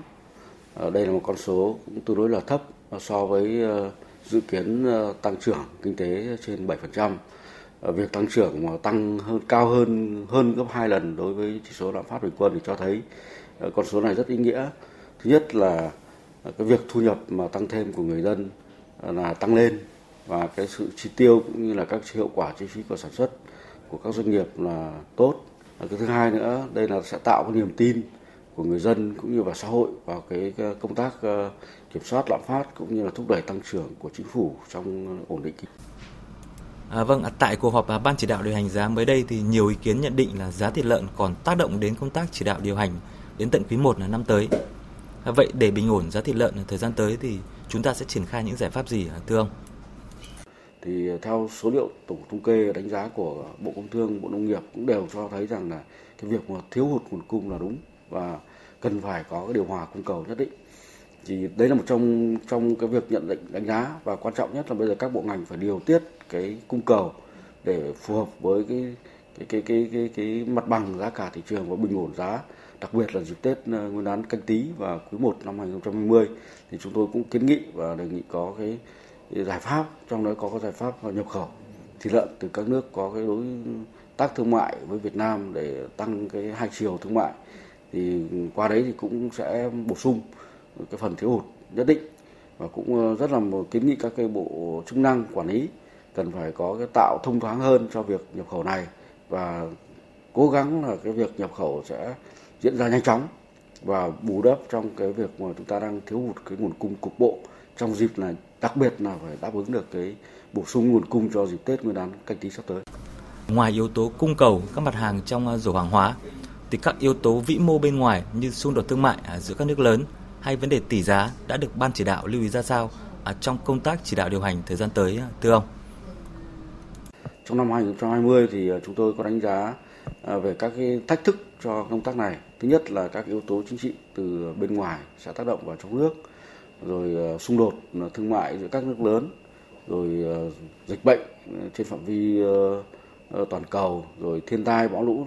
Đây là một con số cũng tương đối là thấp so với dự kiến tăng trưởng kinh tế trên 7%. Việc tăng trưởng mà tăng hơn cao hơn hơn gấp hai lần đối với chỉ số lạm phát bình quân thì cho thấy con số này rất ý nghĩa. Thứ nhất là cái việc thu nhập mà tăng thêm của người dân là tăng lên và cái sự chi tiêu cũng như là các hiệu quả chi phí của sản xuất của các doanh nghiệp là tốt. Và cái thứ hai nữa, đây là sẽ tạo cái niềm tin của người dân cũng như và xã hội vào cái công tác ờ, kiểm soát lạm phát cũng như là thúc đẩy tăng trưởng của chính phủ trong ổn định kinh À, vâng, à, tại cuộc họp à, ban chỉ đạo điều hành giá mới đây thì nhiều ý kiến nhận định là giá thịt lợn còn tác động đến công tác chỉ đạo điều hành đến tận quý 1 là năm tới. À, vậy để bình ổn giá thịt lợn thời gian tới thì chúng ta sẽ triển khai những giải pháp gì thưa ông? Thì theo số liệu tổng thống kê đánh giá của Bộ Công Thương, Bộ Nông nghiệp cũng đều cho thấy rằng là cái việc mà thiếu hụt nguồn cung là đúng và cần phải có cái điều hòa cung cầu nhất định thì đấy là một trong trong cái việc nhận định đánh giá và quan trọng nhất là bây giờ các bộ ngành phải điều tiết cái cung cầu để phù hợp với cái cái cái cái cái, cái mặt bằng giá cả thị trường và bình ổn giá đặc biệt là dịp Tết ờ, Nguyên đán canh tí và quý 1 năm 2020 thì chúng tôi cũng kiến nghị và đề nghị có cái giải pháp trong đó có cái giải pháp nhập khẩu thịt lợn từ các nước có cái đối tác thương mại với Việt Nam để tăng cái hai chiều thương mại thì qua đấy thì cũng sẽ bổ sung cái phần thiếu hụt nhất định và cũng ờ, rất là một kiến nghị các cái bộ chức năng quản lý cần phải có cái tạo thông thoáng hơn cho việc nhập khẩu này và cố gắng là cái việc nhập khẩu sẽ diễn ra nhanh chóng và bù đắp trong cái việc mà chúng ta đang thiếu hụt cái nguồn cung cục bộ trong dịp này, đặc biệt là phải đáp ứng được cái bổ sung nguồn cung cho dịp Tết Nguyên đán canh tí sắp tới. Ngoài yếu tố cung cầu, các mặt hàng trong à, rổ hàng hóa thì các yếu tố vĩ mô bên ngoài như xung đột thương mại à, giữa các nước lớn hay vấn đề tỷ giá đã được ban chỉ đạo lưu ý ra sao à, trong công tác chỉ đạo điều hành thời gian tới thưa ông? Trong năm 2020 thì ờ, chúng tôi có đánh giá ờ, về các cái thách thức cho công tác này. Thứ nhất là các yếu tố chính trị từ bên ngoài sẽ tác động vào trong nước, rồi ờ, xung đột thương mại giữa các nước lớn, rồi dịch bệnh trên phạm vi toàn cầu rồi thiên tai bão lũ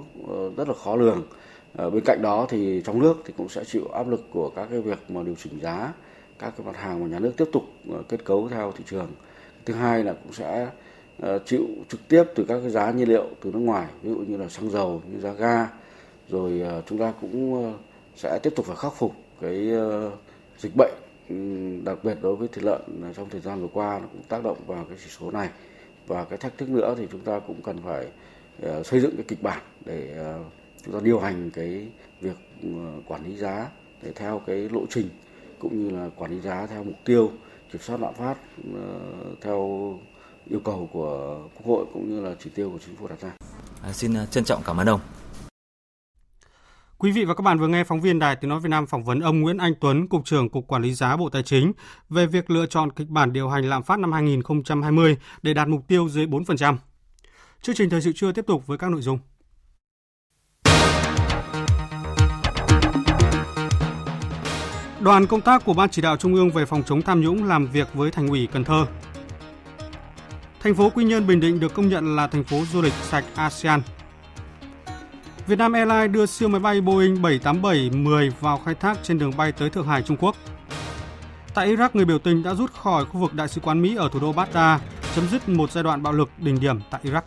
rất là khó lường bên cạnh đó thì trong nước thì cũng sẽ chịu áp lực của các cái việc mà điều chỉnh giá các cái mặt hàng mà nhà nước tiếp tục kết cấu theo thị trường thứ hai là cũng sẽ Ờ, chịu trực tiếp từ các cái giá nhiên liệu từ nước ngoài, ví dụ như là xăng dầu, như giá ga. Rồi ờ, chúng ta cũng ờ, sẽ tiếp tục phải khắc phục cái dịch bệnh ừ, đặc biệt đối với thịt lợn trong thời gian vừa qua nó cũng tác động vào cái chỉ số này. Và cái thách thức nữa thì chúng ta cũng cần phải xây dựng cái kịch bản để chúng ta điều hành cái việc quản lý giá để theo cái lộ trình, cũng như là quản lý giá theo mục tiêu, kiểm soát lạm phát theo yêu cầu của quốc hội cũng như là chỉ tiêu của chính phủ đặt ra. À, xin trân trọng cảm ơn ông. Quý vị và các bạn vừa nghe phóng viên Đài Tiếng Nói Việt Nam phỏng vấn ông Nguyễn Anh Tuấn, Cục trưởng Cục Quản lý giá Bộ Tài chính về việc lựa chọn kịch bản điều hành lạm phát năm 2020 để đạt mục tiêu dưới 4%. Chương trình thời sự trưa tiếp tục với các nội dung. Đoàn công tác của Ban chỉ đạo Trung ương về phòng chống tham nhũng làm việc với Thành ủy Cần Thơ. Thành phố Quy Nhơn Bình Định được công nhận là thành phố du lịch sạch ASEAN Vietnam Airlines đưa siêu máy bay Boeing 787-10 vào khai thác trên đường bay tới Thượng Hải, Trung Quốc. Tại Iraq, người biểu tình đã rút khỏi khu vực đại sứ quán Mỹ ở thủ đô Baghdad, chấm dứt một giai đoạn bạo lực đỉnh điểm tại Iraq.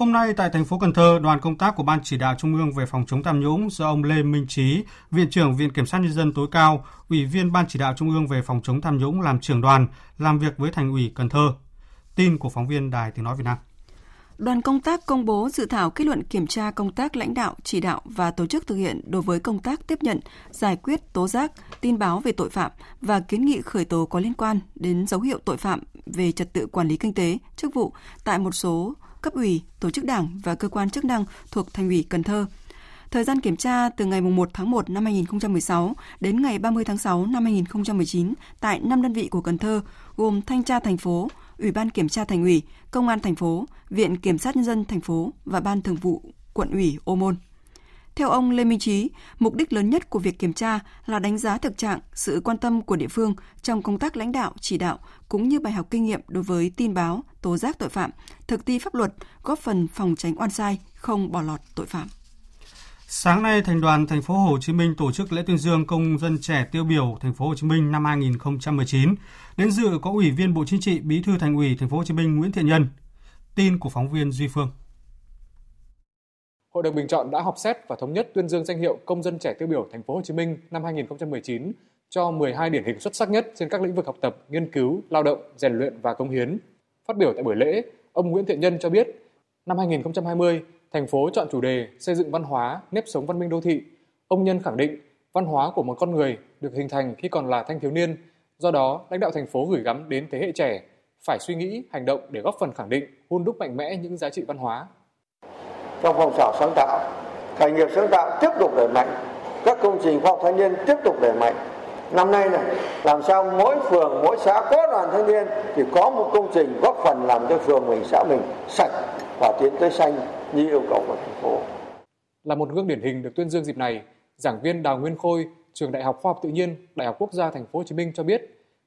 Hôm nay tại thành phố Cần Thơ, đoàn công tác của Ban chỉ đạo Trung ương về phòng chống tham nhũng do ông Lê Minh Trí, Viện trưởng Viện Kiểm sát Nhân dân tối cao, Ủy viên Ban chỉ đạo Trung ương về phòng chống tham nhũng làm trưởng đoàn, làm việc với thành ủy Cần Thơ. Tin của phóng viên Đài Tiếng Nói Việt Nam. Đoàn công tác công bố dự thảo kết luận kiểm tra công tác lãnh đạo, chỉ đạo và tổ chức thực hiện đối với công tác tiếp nhận, giải quyết tố giác, tin báo về tội phạm và kiến nghị khởi tố có liên quan đến dấu hiệu tội phạm về trật tự quản lý kinh tế, chức vụ tại một số cấp ủy, tổ chức đảng và cơ quan chức năng thuộc Thành ủy Cần Thơ. Thời gian kiểm tra từ ngày 1 tháng 1 năm 2016 đến ngày 30 tháng 6 năm 2019 tại 5 đơn vị của Cần Thơ gồm Thanh tra thành phố, Ủy ban kiểm tra thành ủy, Công an thành phố, Viện Kiểm sát nhân dân thành phố và Ban Thường vụ quận ủy Ô Môn. Theo ông Lê Minh Trí, mục đích lớn nhất của việc kiểm tra là đánh giá thực trạng, sự quan tâm của địa phương trong công tác lãnh đạo, chỉ đạo cũng như bài học kinh nghiệm đối với tin báo, tố giác tội phạm, thực thi pháp luật, góp phần phòng tránh oan sai, không bỏ lọt tội phạm. Sáng nay, Thành đoàn Thành phố Hồ Chí Minh tổ chức lễ tuyên dương công dân trẻ tiêu biểu Thành phố Hồ Chí Minh năm 2019. Đến dự có Ủy viên Bộ Chính trị, Bí thư Thành ủy Thành phố Hồ Chí Minh Nguyễn Thiện Nhân. Tin của phóng viên Duy Phương. Hội đồng bình chọn đã họp xét và thống nhất tuyên dương danh hiệu công dân trẻ tiêu biểu Thành phố Hồ Chí Minh năm 2019 cho 12 điển hình xuất sắc nhất trên các lĩnh vực học tập, nghiên cứu, lao động, rèn luyện và công hiến. Phát biểu tại buổi lễ, ông Nguyễn Thiện Nhân cho biết, năm 2020, thành phố chọn chủ đề xây dựng văn hóa, nếp sống văn minh đô thị. Ông Nhân khẳng định, văn hóa của một con người được hình thành khi còn là thanh thiếu niên, do đó lãnh đạo thành phố gửi gắm đến thế hệ trẻ phải suy nghĩ, hành động để góp phần khẳng định, hun đúc mạnh mẽ những giá trị văn hóa. Trong phong trào sáng tạo, khởi nghiệp sáng tạo tiếp tục đẩy mạnh, các công trình khoa học thanh niên tiếp tục đẩy mạnh. Năm nay này, làm sao mỗi phường, mỗi xã có đoàn thanh niên thì có một công trình góp phần làm cho phường mình, xã mình sạch và tiến tới xanh như yêu cầu của thành phố. Là một gương điển hình được tuyên dương dịp này, giảng viên Đào Nguyên Khôi, trường Đại học Khoa học Tự nhiên, Đại học Quốc gia Thành phố Hồ Chí Minh cho biết,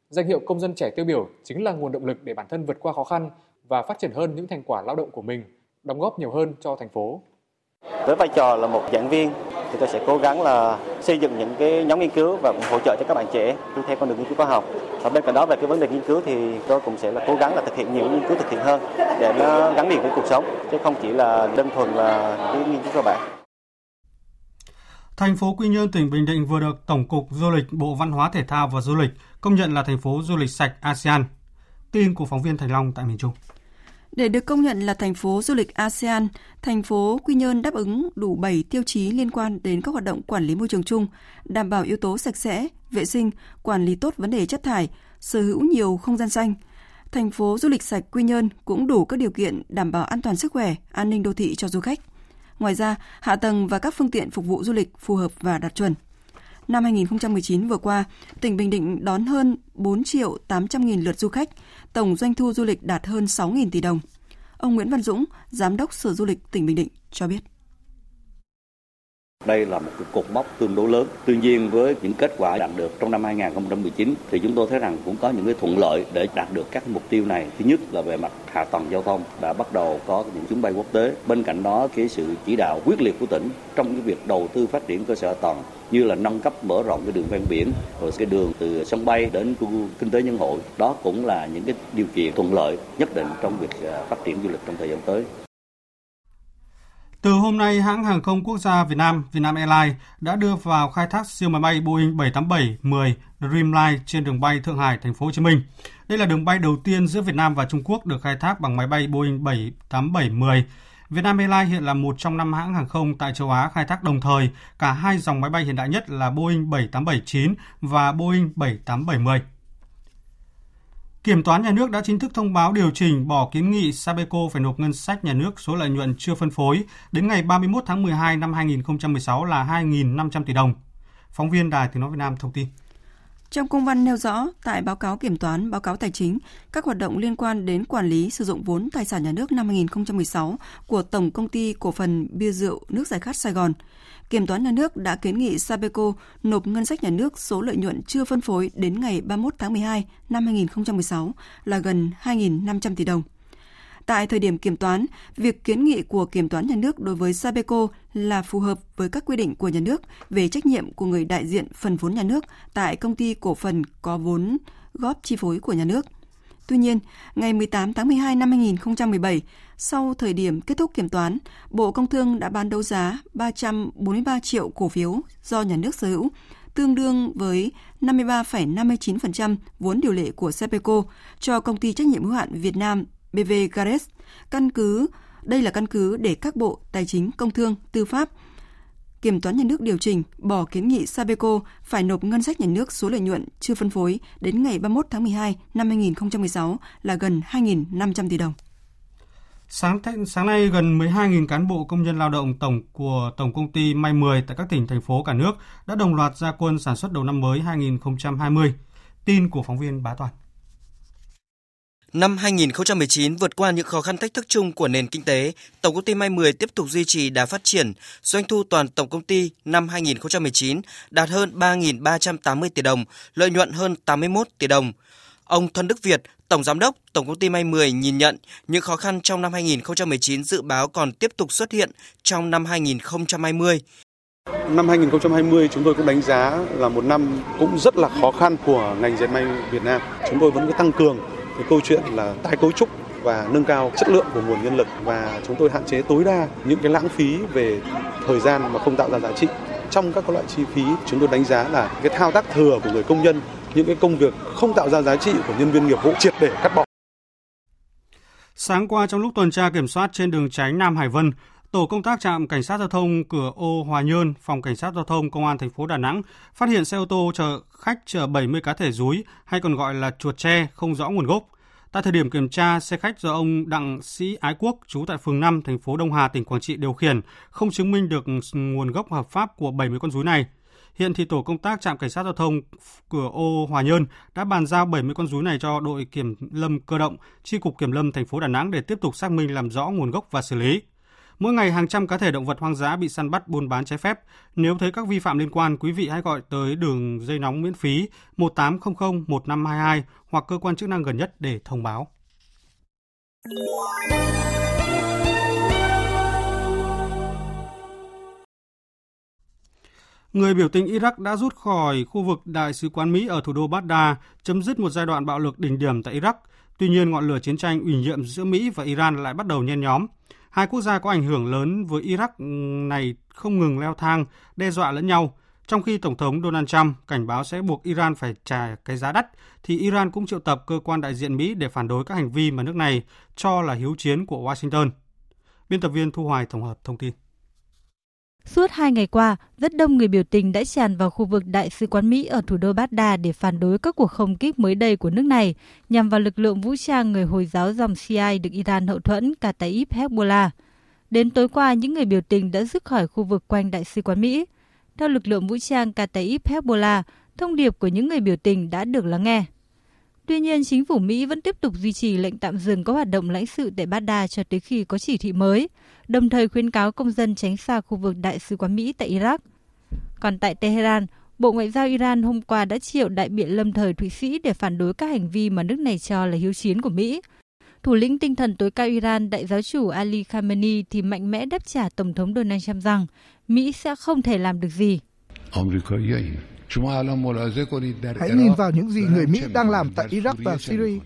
danh hiệu công dân trẻ tiêu biểu chính là nguồn động lực để bản thân vượt qua khó khăn và phát triển hơn những thành quả lao động của mình, đóng góp nhiều hơn cho thành phố. Với vai trò là một giảng viên thì tôi sẽ cố gắng là xây dựng những cái nhóm nghiên cứu và cũng hỗ trợ cho các bạn trẻ theo con đường nghiên cứu khoa học. Và bên cạnh đó về cái vấn đề nghiên cứu thì tôi cũng sẽ là cố gắng là thực hiện nhiều nghiên cứu thực hiện hơn để nó gắn liền với cuộc sống chứ không chỉ là đơn thuần là cái nghiên cứu cơ bản. Thành phố Quy Nhơn, tỉnh Bình Định vừa được Tổng cục Du lịch Bộ Văn hóa Thể thao và Du lịch công nhận là thành phố du lịch sạch ASEAN. Tin của phóng viên Thành Long tại miền Trung. Để được công nhận là thành phố du lịch ASEAN, thành phố Quy Nhơn đáp ứng đủ 7 tiêu chí liên quan đến các hoạt động quản lý môi trường chung, đảm bảo yếu tố sạch sẽ, vệ sinh, quản lý tốt vấn đề chất thải, sở hữu nhiều không gian xanh. Thành phố du lịch sạch Quy Nhơn cũng đủ các điều kiện đảm bảo an toàn sức khỏe, an ninh đô thị cho du khách. Ngoài ra, hạ tầng và các phương tiện phục vụ du lịch phù hợp và đạt chuẩn. Năm 2019 vừa qua, tỉnh Bình Định đón hơn 4 triệu 800 nghìn lượt du khách, tổng doanh thu du lịch đạt hơn 6.000 tỷ đồng. Ông Nguyễn Văn Dũng, Giám đốc Sở Du lịch tỉnh Bình Định cho biết. Đây là một cái cột mốc tương đối lớn. Tuy nhiên với những kết quả đạt được trong năm 2019 thì chúng tôi thấy rằng cũng có những cái thuận lợi để đạt được các mục tiêu này. Thứ nhất là về mặt hạ tầng giao thông đã bắt đầu có những chuyến bay quốc tế. Bên cạnh đó, cái sự chỉ đạo quyết liệt của tỉnh trong cái việc đầu tư phát triển cơ sở hạ tầng như là nâng cấp mở rộng cái đường ven biển, rồi cái đường từ sân bay đến khu kinh tế nhân hội, đó cũng là những cái điều kiện thuận lợi nhất định trong việc à, phát triển du lịch trong thời gian tới. Từ hôm nay, hãng hàng không quốc gia Việt Nam, Vietnam Airlines đã đưa vào khai thác siêu máy bay Boeing 787-10 Dreamliner trên đường bay Thượng Hải, thành phố Hồ Chí Minh. Đây là đường bay đầu tiên giữa Việt Nam và Trung Quốc được khai thác bằng máy bay Boeing 787-10. Vietnam Airlines hiện là một trong năm hãng hàng không tại châu Á khai thác đồng thời cả hai dòng máy bay hiện đại nhất là Boeing 787-9 và Boeing 787-10. Kiểm toán nhà nước đã chính thức thông báo điều chỉnh bỏ kiến nghị Sabeco phải nộp ngân sách nhà nước số lợi nhuận chưa phân phối đến ngày 31 tháng 12 năm 2016 là 2.500 tỷ đồng. Phóng viên Đài Tiếng Nói Việt Nam thông tin. Trong công văn nêu rõ, tại báo cáo kiểm toán, báo cáo tài chính, các hoạt động liên quan đến quản lý sử dụng vốn tài sản nhà nước năm 2016 của Tổng Công ty Cổ phần Bia Rượu Nước Giải Khát Sài Gòn, Kiểm toán nhà nước đã kiến nghị Sabeco nộp ngân sách nhà nước số lợi nhuận chưa phân phối đến ngày 31 tháng 12 năm 2016 là gần 2.500 tỷ đồng. Tại thời điểm kiểm toán, việc kiến nghị của kiểm toán nhà nước đối với Sabeco là phù hợp với các quy định của nhà nước về trách nhiệm của người đại diện phần vốn nhà nước tại công ty cổ phần có vốn góp chi phối của nhà nước. Tuy nhiên, ngày 18 tháng 12 năm 2017, sau thời điểm kết thúc kiểm toán, Bộ Công Thương đã bán đấu giá 343 triệu cổ phiếu do nhà nước sở hữu, tương đương với 53,59% vốn điều lệ của Sepeco cho công ty trách nhiệm hữu hạn Việt Nam BV Gares. Căn cứ đây là căn cứ để các bộ Tài chính, Công Thương, Tư pháp Kiểm toán nhà nước điều chỉnh bỏ kiến nghị Sabeco phải nộp ngân sách nhà nước số lợi nhuận chưa phân phối đến ngày 31 tháng 12 năm 2016 là gần 2.500 tỷ đồng. Sáng th- sáng nay gần 12.000 cán bộ công nhân lao động tổng của Tổng công ty May 10 tại các tỉnh thành phố cả nước đã đồng loạt ra quân sản xuất đầu năm mới 2020. Tin của phóng viên Bá Toàn. Năm 2019 vượt qua những khó khăn thách thức chung của nền kinh tế, Tổng công ty May 10 tiếp tục duy trì đà phát triển. Doanh thu toàn tổng công ty năm 2019 đạt hơn 3.380 tỷ đồng, lợi nhuận hơn 81 tỷ đồng. Ông Thân Đức Việt, Tổng Giám đốc Tổng công ty May 10 nhìn nhận những khó khăn trong năm 2019 dự báo còn tiếp tục xuất hiện trong năm 2020. Năm 2020 chúng tôi cũng đánh giá là một năm cũng rất là khó khăn của ngành dệt may Việt Nam. Chúng tôi vẫn cứ tăng cường cái câu chuyện là tái cấu trúc và nâng cao chất lượng của nguồn nhân lực và chúng tôi hạn chế tối đa những cái lãng phí về thời gian mà không tạo ra giá trị. Trong các loại chi phí chúng tôi đánh giá là cái thao tác thừa của người công nhân, những cái công việc không tạo ra giá trị của nhân viên nghiệp vụ triệt để cắt bỏ. Sáng qua trong lúc tuần tra kiểm soát trên đường tránh Nam Hải Vân, Tổ công tác trạm cảnh sát giao thông cửa ô Hòa Nhơn, phòng cảnh sát giao thông công an thành phố Đà Nẵng phát hiện xe ô tô chở khách chở 70 cá thể rúi hay còn gọi là chuột tre không rõ nguồn gốc. Tại thời điểm kiểm tra, xe khách do ông Đặng Sĩ Ái Quốc, trú tại phường 5, thành phố Đông Hà, tỉnh Quảng Trị điều khiển, không chứng minh được nguồn gốc hợp pháp của 70 con rúi này. Hiện thì tổ công tác trạm cảnh sát giao thông cửa ô Hòa Nhơn đã bàn giao 70 con rúi này cho đội kiểm lâm cơ động, chi cục kiểm lâm thành phố Đà Nẵng để tiếp tục xác minh làm rõ nguồn gốc và xử lý. Mỗi ngày hàng trăm cá thể động vật hoang dã bị săn bắt buôn bán trái phép. Nếu thấy các vi phạm liên quan, quý vị hãy gọi tới đường dây nóng miễn phí 1800 1522 hoặc cơ quan chức năng gần nhất để thông báo. Người biểu tình Iraq đã rút khỏi khu vực đại sứ quán Mỹ ở thủ đô Baghdad, chấm dứt một giai đoạn bạo lực đỉnh điểm tại Iraq. Tuy nhiên, ngọn lửa chiến tranh ủy nhiệm giữa Mỹ và Iran lại bắt đầu nhen nhóm. Hai quốc gia có ảnh hưởng lớn với Iraq ừ, này không ngừng leo thang, đe dọa lẫn nhau. Trong khi Tổng thống Donald Trump cảnh báo sẽ buộc Iran phải trả cái giá đắt, thì Iran cũng triệu tập cơ quan đại diện Mỹ để phản đối các hành vi mà nước này cho là hiếu chiến của Washington. Biên tập viên Thu Hoài tổng hợp thông tin. Suốt hai ngày qua, rất đông người biểu tình đã tràn vào khu vực Đại sứ quán Mỹ ở thủ đô Baghdad để phản đối các cuộc không kích mới đây của nước này nhằm vào lực lượng vũ trang người Hồi giáo dòng Shia được Iran hậu thuẫn Kataib Hezbollah. Đến tối qua, những người biểu tình đã rút khỏi khu vực quanh Đại sứ quán Mỹ. Theo lực lượng vũ trang Kataib Hezbollah, thông điệp của những người biểu tình đã được lắng nghe. Tuy nhiên, chính phủ Mỹ vẫn tiếp tục duy trì lệnh tạm dừng các hoạt động lãnh sự tại Baghdad cho tới khi có chỉ thị mới, đồng thời khuyến cáo công dân tránh xa khu vực đại sứ quán Mỹ tại Iraq. Còn tại Tehran, Bộ Ngoại giao Iran hôm qua đã triệu đại biện lâm thời Thụy Sĩ để phản đối các hành vi mà nước này cho là hiếu chiến của Mỹ. Thủ lĩnh tinh thần tối cao Iran, đại giáo chủ Ali Khamenei thì mạnh mẽ đáp trả Tổng thống Donald Trump rằng Mỹ sẽ không thể làm được gì. Hãy nhìn vào những gì người Mỹ đang làm tại Iraq và Syria.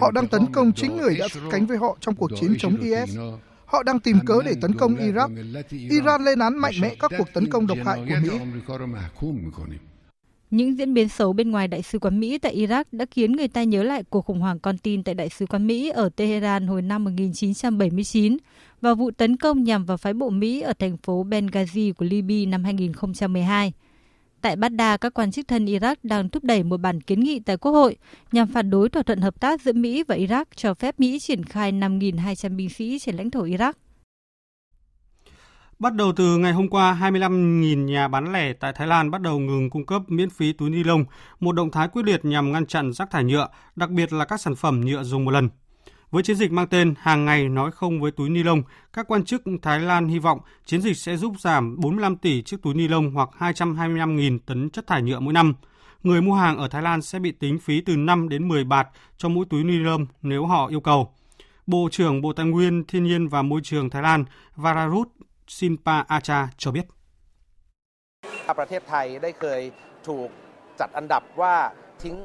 Họ đang tấn công chính người đã cánh với họ trong cuộc chiến chống IS. Họ đang tìm cớ để tấn công Iraq. Iran lên án mạnh mẽ các cuộc tấn công độc hại của Mỹ. Những diễn biến xấu bên ngoài Đại sứ quán Mỹ tại Iraq đã khiến người ta nhớ lại cuộc khủng hoảng con tin tại Đại sứ quán Mỹ ở Tehran hồi năm 1979 và vụ tấn công nhằm vào phái bộ Mỹ ở thành phố Benghazi của Libya năm 2012. Tại Baghdad, các quan chức thân Iraq đang thúc đẩy một bản kiến nghị tại Quốc hội nhằm phản đối thỏa thuận hợp tác giữa Mỹ và Iraq cho phép Mỹ triển khai 5.200 binh sĩ trên lãnh thổ Iraq. Bắt đầu từ ngày hôm qua, 25.000 nhà bán lẻ tại Thái Lan bắt đầu ngừng cung cấp miễn phí túi ni lông, một động thái quyết liệt nhằm ngăn chặn rác thải nhựa, đặc biệt là các sản phẩm nhựa dùng một lần. Với chiến dịch mang tên Hàng ngày nói không với túi ni lông, các quan chức Thái Lan hy vọng chiến dịch sẽ giúp giảm 45 tỷ chiếc túi ni lông hoặc 225.000 tấn chất thải nhựa mỗi năm. Người mua hàng ở Thái Lan sẽ bị tính phí từ 5 đến 10 bạt cho mỗi túi ni lông nếu họ yêu cầu. Bộ trưởng Bộ Tài nguyên, Thiên nhiên và Môi trường Thái Lan Vararut Sinpa Acha cho biết. ประเทศไทยได้เคยถูกจัดอันดับว่า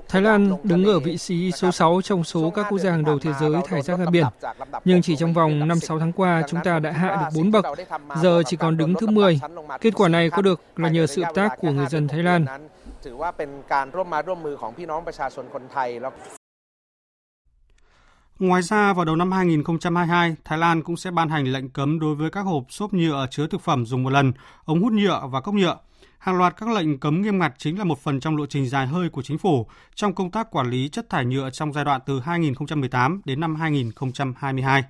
Thái Lan đứng ở vị trí số 6 trong số các quốc gia hàng đầu thế giới thải rác ra biển. Nhưng chỉ trong vòng 5-6 tháng qua, chúng ta đã hạ được 4 bậc, giờ chỉ còn đứng thứ 10. Kết quả này có được là nhờ sự hợp tác của người dân Thái Lan. Ngoài ra, vào đầu năm 2022, Thái Lan cũng sẽ ban hành lệnh cấm đối với các hộp xốp nhựa chứa thực phẩm dùng một lần, ống hút nhựa và cốc nhựa. Hàng loạt các lệnh cấm nghiêm ngặt chính là một phần trong lộ trình dài hơi của chính phủ trong công tác quản lý chất thải nhựa trong giai đoạn từ 2018 đến năm 2022.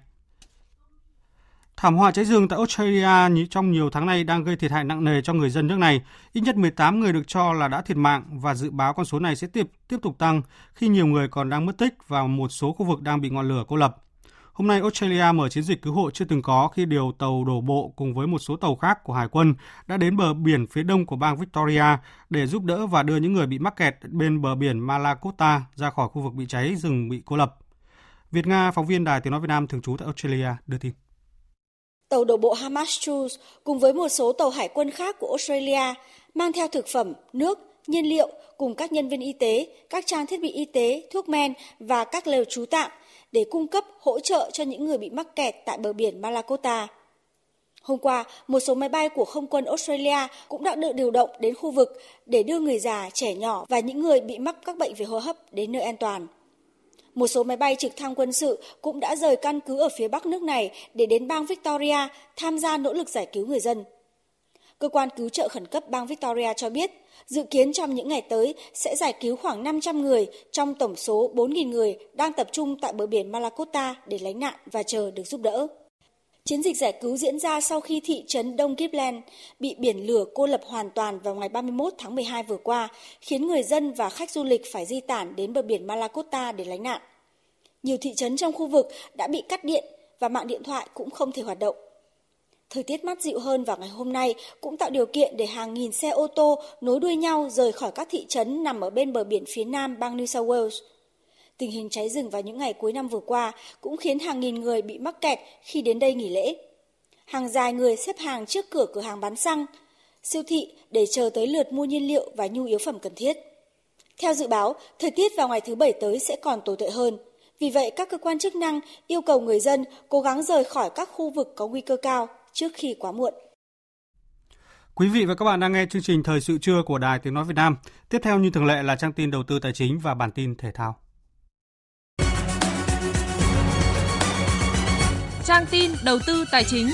Thảm họa cháy rừng tại Australia trong nhiều tháng nay đang gây thiệt hại nặng nề cho người dân nước này. Ít nhất 18 người được cho là đã thiệt mạng và dự báo con số này sẽ tiếp tiếp tục tăng khi nhiều người còn đang mất tích và một số khu vực đang bị ngọn lửa cô lập. Hôm nay Australia mở chiến dịch cứu hộ chưa từng có khi điều tàu đổ bộ cùng với một số tàu khác của Hải quân đã đến bờ biển phía đông của bang Victoria để giúp đỡ và đưa những người bị mắc kẹt bên bờ biển Malakota ra khỏi khu vực bị cháy rừng bị cô lập. Việt Nga, phóng viên Đài Tiếng Nói Việt Nam thường trú tại Australia đưa tin. Tàu đổ bộ Hamastrus cùng với một số tàu hải quân khác của Australia mang theo thực phẩm, nước, nhiên liệu cùng các nhân viên y tế, các trang thiết bị y tế, thuốc men và các lều trú tạm để cung cấp hỗ trợ cho những người bị mắc kẹt tại bờ biển Malakota. Hôm qua, một số máy bay của không quân Australia cũng đã được điều động đến khu vực để đưa người già, trẻ nhỏ và những người bị mắc các bệnh về hô hấp đến nơi an toàn. Một số máy bay trực thăng quân sự cũng đã rời căn cứ ở phía bắc nước này để đến bang Victoria tham gia nỗ lực giải cứu người dân. Cơ quan cứu trợ khẩn cấp bang Victoria cho biết, dự kiến trong những ngày tới sẽ giải cứu khoảng 500 người trong tổng số 4.000 người đang tập trung tại bờ biển Malakota để lánh nạn và chờ được giúp đỡ. Chiến dịch giải cứu diễn ra sau khi thị trấn Đông Gippsland bị biển lửa cô lập hoàn toàn vào ngày 31 tháng 12 vừa qua, khiến người dân và khách du lịch phải di tản đến bờ biển Malakota để lánh nạn. Nhiều thị trấn trong khu vực đã bị cắt điện và mạng điện thoại cũng không thể hoạt động. Thời tiết mát dịu hơn vào ngày hôm nay cũng tạo điều kiện để hàng nghìn xe ô tô nối đuôi nhau rời khỏi các thị trấn nằm ở bên bờ biển phía nam bang New South Wales. Tình hình cháy rừng vào những ngày cuối năm vừa qua cũng khiến hàng nghìn người bị mắc kẹt khi đến đây nghỉ lễ. Hàng dài người xếp hàng trước cửa cửa hàng bán xăng, siêu thị để chờ tới lượt mua nhiên liệu và nhu yếu phẩm cần thiết. Theo dự báo, thời tiết vào ngày thứ Bảy tới sẽ còn tồi tệ hơn. Vì vậy, các cơ quan chức năng yêu cầu người dân cố gắng rời khỏi các khu vực có nguy cơ cao trước khi quá muộn. Quý vị và các bạn đang nghe chương trình Thời sự trưa của Đài Tiếng Nói Việt Nam. Tiếp theo như thường lệ là trang tin đầu tư tài chính và bản tin thể thao. Trang tin đầu tư tài chính.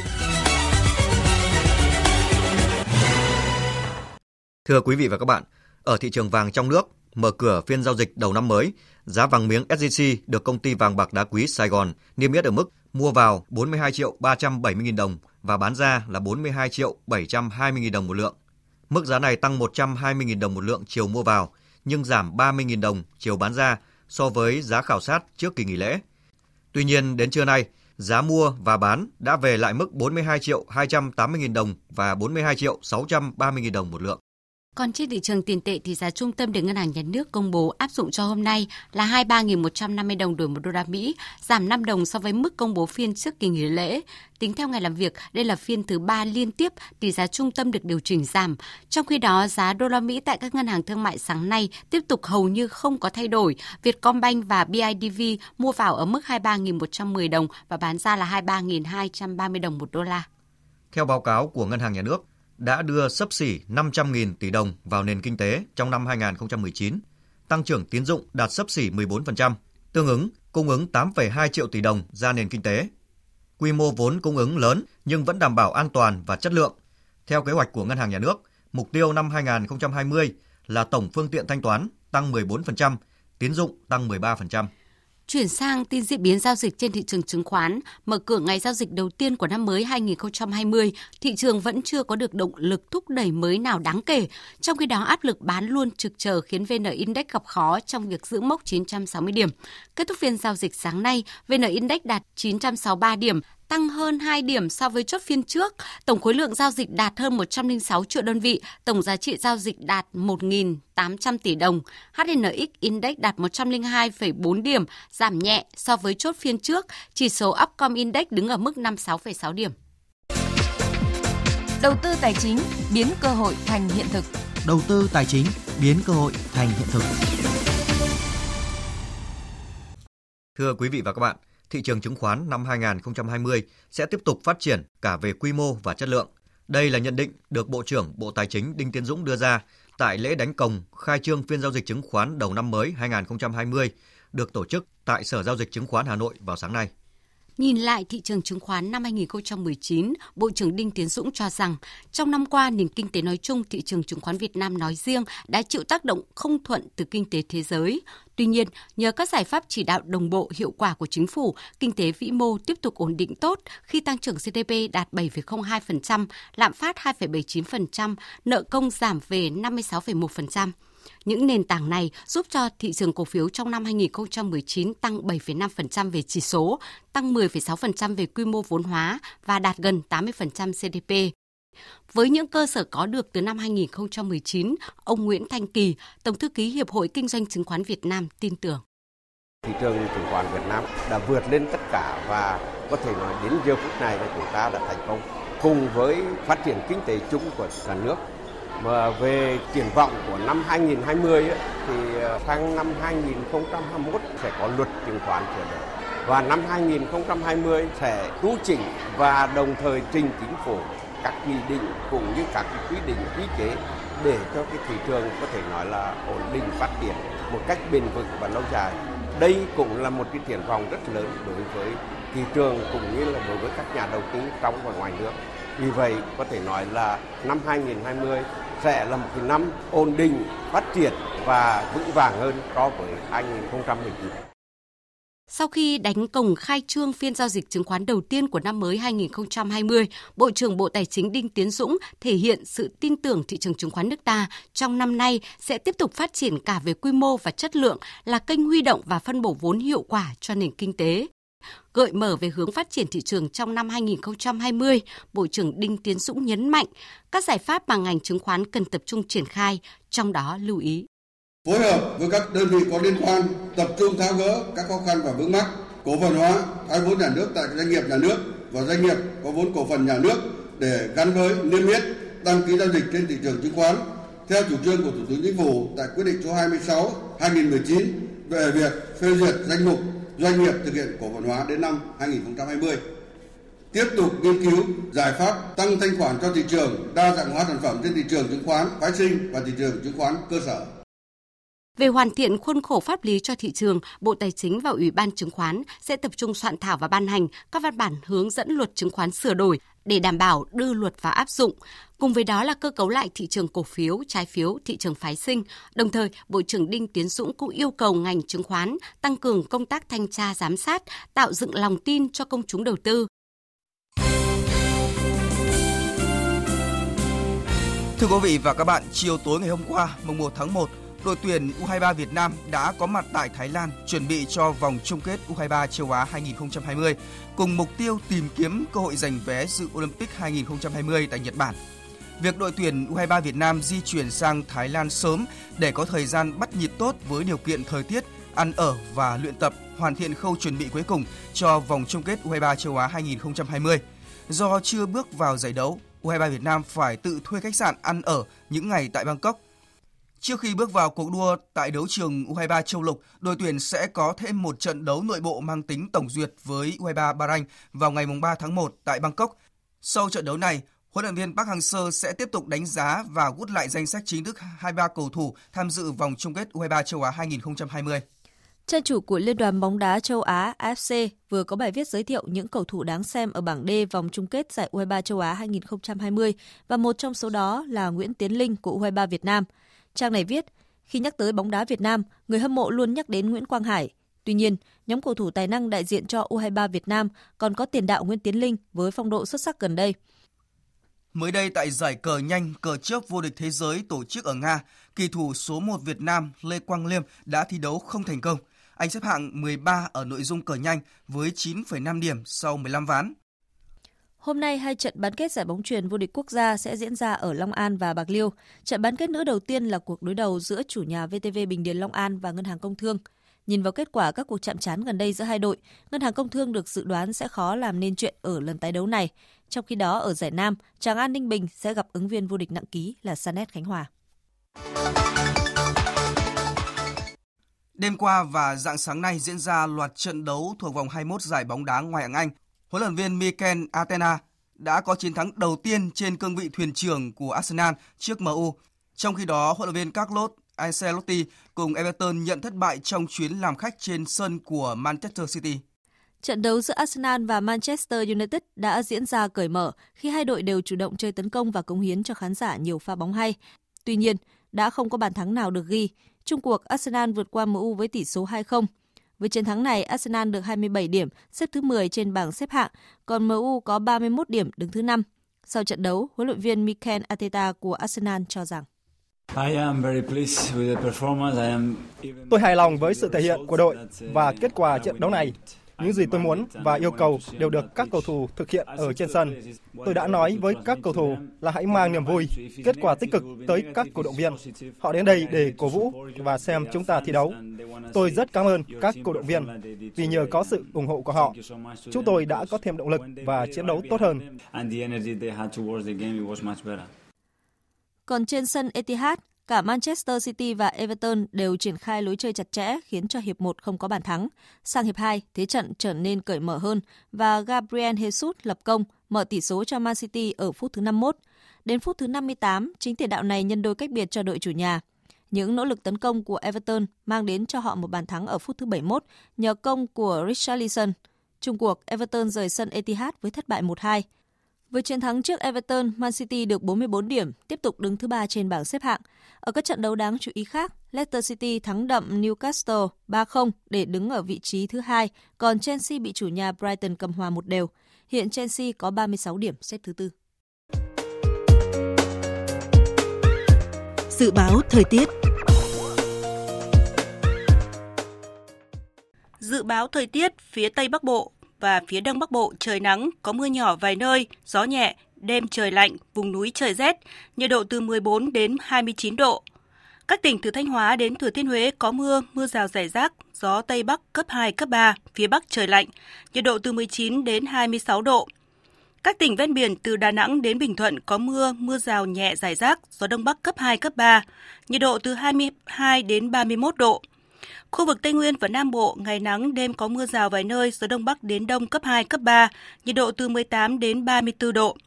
Thưa quý vị và các bạn, ở thị trường vàng trong nước, mở cửa phiên giao dịch đầu năm mới, giá vàng miếng SJC được công ty vàng bạc đá quý Sài Gòn niêm yết ở mức mua vào 42 triệu 370 000 đồng và bán ra là 42 triệu 720 000 đồng một lượng. Mức giá này tăng 120 000 đồng một lượng chiều mua vào, nhưng giảm 30 000 đồng chiều bán ra so với giá khảo sát trước kỳ nghỉ lễ. Tuy nhiên, đến trưa nay, giá mua và bán đã về lại mức 42 triệu 280 000 đồng và 42 triệu 630 000 đồng một lượng. Còn trên thị trường tiền tệ thì giá trung tâm được Ngân hàng Nhà nước công bố áp dụng cho hôm nay là 23.150 đồng đổi một đô la Mỹ, giảm 5 đồng so với mức công bố phiên trước kỳ nghỉ lễ. Tính theo ngày làm việc, đây là phiên thứ ba liên tiếp tỷ giá trung tâm được điều chỉnh giảm. Trong khi đó, giá đô la Mỹ tại các ngân hàng thương mại sáng nay tiếp tục hầu như không có thay đổi. Vietcombank và BIDV mua vào ở mức 23.110 đồng và bán ra là 23.230 đồng một đô la. Theo báo cáo của Ngân hàng Nhà nước, đã đưa sấp xỉ 500.000 tỷ đồng vào nền kinh tế trong năm 2019, tăng trưởng tín dụng đạt sấp xỉ 14%, tương ứng cung ứng 8,2 triệu tỷ đồng ra nền kinh tế. Quy mô vốn cung ứng lớn nhưng vẫn đảm bảo an toàn và chất lượng. Theo kế hoạch của Ngân hàng Nhà nước, mục tiêu năm 2020 là tổng phương tiện thanh toán tăng 14%, tín dụng tăng 13%. Chuyển sang tin diễn biến giao dịch trên thị trường chứng khoán, mở cửa ngày giao dịch đầu tiên của năm mới 2020, thị trường vẫn chưa có được động lực thúc đẩy mới nào đáng kể. Trong khi đó, áp lực bán luôn trực chờ khiến VN Index gặp khó trong việc giữ mốc 960 điểm. Kết thúc phiên giao dịch sáng nay, VN Index đạt 963 điểm, tăng hơn 2 điểm so với chốt phiên trước. Tổng khối lượng giao dịch đạt hơn 106 triệu đơn vị, tổng giá trị giao dịch đạt 1.800 tỷ đồng. HNX Index đạt 102,4 điểm, giảm nhẹ so với chốt phiên trước. Chỉ số Upcom Index đứng ở mức 56,6 điểm. Đầu tư tài chính biến cơ hội thành hiện thực. Đầu tư tài chính biến cơ hội thành hiện thực. Thưa quý vị và các bạn, thị trường chứng khoán năm 2020 sẽ tiếp tục phát triển cả về quy mô và chất lượng. Đây là nhận định được Bộ trưởng Bộ Tài chính Đinh Tiến Dũng đưa ra tại lễ đánh còng khai trương phiên giao dịch chứng khoán đầu năm mới 2020 được tổ chức tại Sở Giao dịch Chứng khoán Hà Nội vào sáng nay. Nhìn lại thị trường chứng khoán năm 2019, Bộ trưởng Đinh Tiến Dũng cho rằng trong năm qua nền kinh tế nói chung, thị trường chứng khoán Việt Nam nói riêng đã chịu tác động không thuận từ kinh tế thế giới. Tuy nhiên, nhờ các giải pháp chỉ đạo đồng bộ hiệu quả của chính phủ, kinh tế vĩ mô tiếp tục ổn định tốt khi tăng trưởng GDP đạt 7,02%, lạm phát 2,79%, nợ công giảm về 56,1%. Những nền tảng này giúp cho thị trường cổ phiếu trong năm 2019 tăng 7,5% về chỉ số, tăng 10,6% về quy mô vốn hóa và đạt gần 80% GDP. Với những cơ sở có được từ năm 2019, ông Nguyễn Thanh Kỳ, Tổng thư ký Hiệp hội Kinh doanh Chứng khoán Việt Nam tin tưởng. Thị trường chứng khoán Việt Nam đã vượt lên tất cả và có thể nói đến giờ phút này là chúng ta đã thành công. Cùng với phát triển kinh tế chung của cả nước mà về triển vọng của năm 2020 ấy, thì ờ, sang năm 2021 sẽ có luật chứng khoán sửa đổi và năm 2020 sẽ tu chỉnh và đồng thời trình chính phủ các nghị định cũng như các quy định quy chế để cho cái thị trường có thể nói là ổn định phát triển một cách bền vững và lâu dài. Đây cũng là một cái triển vọng rất lớn đối với thị trường cũng như là đối với các nhà đầu tư trong và ngoài nước. Vì vậy có thể nói là năm 2020 sẽ là một cái năm ổn định, phát triển và vững vàng hơn so với 2019. Sau khi đánh cổng khai trương phiên giao dịch chứng khoán đầu tiên của năm mới 2020, Bộ trưởng Bộ Tài chính Đinh Tiến Dũng thể hiện sự tin tưởng thị trường chứng khoán nước ta trong năm nay sẽ tiếp tục phát triển cả về quy mô và chất lượng là kênh huy động và phân bổ vốn hiệu quả cho nền kinh tế. Gợi mở về hướng phát triển thị trường trong năm 2020, Bộ trưởng Đinh Tiến Dũng nhấn mạnh các giải pháp mà ngành chứng khoán cần tập trung triển khai, trong đó lưu ý. Phối hợp với các đơn vị có liên quan tập trung tháo gỡ các khó khăn và vướng mắc cổ phần hóa thoái vốn nhà nước tại doanh nghiệp nhà nước và doanh nghiệp có vốn cổ phần nhà nước để gắn với niêm yết đăng ký giao dịch trên thị trường chứng khoán. Theo chủ trương của Thủ tướng Chính phủ tại quyết định số 26 2019 về việc phê duyệt danh mục doanh nghiệp thực hiện cổ phần hóa đến năm 2020. Tiếp tục nghiên cứu giải pháp tăng thanh khoản cho thị trường, đa dạng hóa sản phẩm trên thị trường chứng khoán phái sinh và thị trường chứng khoán cơ sở. Về hoàn thiện khuôn khổ pháp lý cho thị trường, Bộ Tài chính và Ủy ban chứng khoán sẽ tập trung soạn thảo và ban hành các văn bản hướng dẫn luật chứng khoán sửa đổi để đảm bảo đưa luật vào áp dụng. Cùng với đó là cơ cấu lại thị trường cổ phiếu, trái phiếu, thị trường phái sinh. Đồng thời, Bộ trưởng Đinh Tiến Dũng cũng yêu cầu ngành chứng khoán tăng cường công tác thanh tra giám sát, tạo dựng lòng tin cho công chúng đầu tư. Thưa quý vị và các bạn, chiều tối ngày hôm qua, mùng 1 tháng 1, đội tuyển U23 Việt Nam đã có mặt tại Thái Lan chuẩn bị cho vòng chung kết U23 châu Á 2020 cùng mục tiêu tìm kiếm cơ hội giành vé dự Olympic 2020 tại Nhật Bản. Việc đội tuyển U23 Việt Nam di chuyển sang Thái Lan sớm để có thời gian bắt nhịp tốt với điều kiện thời tiết, ăn ở và luyện tập hoàn thiện khâu chuẩn bị cuối cùng cho vòng chung kết U23 châu Á 2020. Do chưa bước vào giải đấu, U23 Việt Nam phải tự thuê khách sạn ăn ở những ngày tại Bangkok Trước khi bước vào cuộc đua tại đấu trường U23 châu Lục, đội tuyển sẽ có thêm một trận đấu nội bộ mang tính tổng duyệt với U23 Bahrain vào ngày 3 tháng 1 tại Bangkok. Sau trận đấu này, huấn luyện viên Park Hang-seo sẽ tiếp tục đánh giá và gút lại danh sách chính thức 23 cầu thủ tham dự vòng chung kết U23 châu Á 2020. Trang chủ của Liên đoàn bóng đá châu Á AFC vừa có bài viết giới thiệu những cầu thủ đáng xem ở bảng D vòng chung kết giải U23 châu Á 2020 và một trong số đó là Nguyễn Tiến Linh của U23 Việt Nam – Trang này viết, khi nhắc tới bóng đá Việt Nam, người hâm mộ luôn nhắc đến Nguyễn Quang Hải. Tuy nhiên, nhóm cầu thủ tài năng đại diện cho U23 Việt Nam còn có tiền đạo Nguyễn Tiến Linh với phong độ xuất sắc gần đây. Mới đây tại giải cờ nhanh cờ trước vô địch thế giới tổ chức ở Nga, kỳ thủ số 1 Việt Nam Lê Quang Liêm đã thi đấu không thành công. Anh xếp hạng 13 ở nội dung cờ nhanh với 9,5 điểm sau 15 ván. Hôm nay, hai trận bán kết giải bóng truyền vô địch quốc gia sẽ diễn ra ở Long An và Bạc Liêu. Trận bán kết nữ đầu tiên là cuộc đối đầu giữa chủ nhà VTV Bình Điền Long An và Ngân hàng Công Thương. Nhìn vào kết quả các cuộc chạm trán gần đây giữa hai đội, Ngân hàng Công Thương được dự đoán sẽ khó làm nên chuyện ở lần tái đấu này. Trong khi đó, ở giải Nam, Tràng An Ninh Bình sẽ gặp ứng viên vô địch nặng ký là Sanet Khánh Hòa. Đêm qua và dạng sáng nay diễn ra loạt trận đấu thuộc vòng 21 giải bóng đá ngoại hạng Anh huấn luyện viên Mikel Arteta đã có chiến thắng đầu tiên trên cương vị thuyền trưởng của Arsenal trước MU. Trong khi đó, huấn luyện viên Carlos Ancelotti cùng Everton nhận thất bại trong chuyến làm khách trên sân của Manchester City. Trận đấu giữa Arsenal và Manchester United đã diễn ra cởi mở khi hai đội đều chủ động chơi tấn công và cống hiến cho khán giả nhiều pha bóng hay. Tuy nhiên, đã không có bàn thắng nào được ghi. Trung cuộc Arsenal vượt qua MU với tỷ số 2-0. Với chiến thắng này, Arsenal được 27 điểm, xếp thứ 10 trên bảng xếp hạng, còn MU có 31 điểm, đứng thứ 5. Sau trận đấu, huấn luyện viên Mikel Arteta của Arsenal cho rằng Tôi hài lòng với sự thể hiện của đội và kết quả trận đấu này. Những gì tôi muốn và yêu cầu đều được các cầu thủ thực hiện ở trên sân. Tôi đã nói với các cầu thủ là hãy mang niềm vui, kết quả tích cực tới các cổ động viên. Họ đến đây để cổ vũ và xem chúng ta thi đấu. Tôi rất cảm ơn các cổ động viên vì nhờ có sự ủng hộ của họ, chúng tôi đã có thêm động lực và chiến đấu tốt hơn. Còn trên sân Etihad, Cả Manchester City và Everton đều triển khai lối chơi chặt chẽ khiến cho hiệp 1 không có bàn thắng. Sang hiệp 2, thế trận trở nên cởi mở hơn và Gabriel Jesus lập công mở tỷ số cho Man City ở phút thứ 51. Đến phút thứ 58, chính tiền đạo này nhân đôi cách biệt cho đội chủ nhà. Những nỗ lực tấn công của Everton mang đến cho họ một bàn thắng ở phút thứ 71 nhờ công của Richarlison. Trung cuộc, Everton rời sân Etihad với thất bại 1-2. Với chiến thắng trước Everton, Man City được 44 điểm, tiếp tục đứng thứ ba trên bảng xếp hạng. Ở các trận đấu đáng chú ý khác, Leicester City thắng đậm Newcastle 3-0 để đứng ở vị trí thứ hai, còn Chelsea bị chủ nhà Brighton cầm hòa một đều. Hiện Chelsea có 36 điểm xếp thứ tư. Dự báo thời tiết Dự báo thời tiết phía Tây Bắc Bộ và phía Đông Bắc Bộ trời nắng, có mưa nhỏ vài nơi, gió nhẹ, đêm trời lạnh, vùng núi trời rét, nhiệt độ từ 14 đến 29 độ. Các tỉnh từ Thanh Hóa đến Thừa Thiên Huế có mưa, mưa rào rải rác, gió Tây Bắc cấp 2, cấp 3, phía Bắc trời lạnh, nhiệt độ từ 19 đến 26 độ. Các tỉnh ven biển từ Đà Nẵng đến Bình Thuận có mưa, mưa rào nhẹ rải rác, gió Đông Bắc cấp 2, cấp 3, nhiệt độ từ 22 đến 31 độ. Khu vực Tây Nguyên và Nam Bộ ngày nắng, đêm có mưa rào vài nơi, gió Đông Bắc đến Đông cấp 2, cấp 3, nhiệt độ từ 18 đến 34 độ.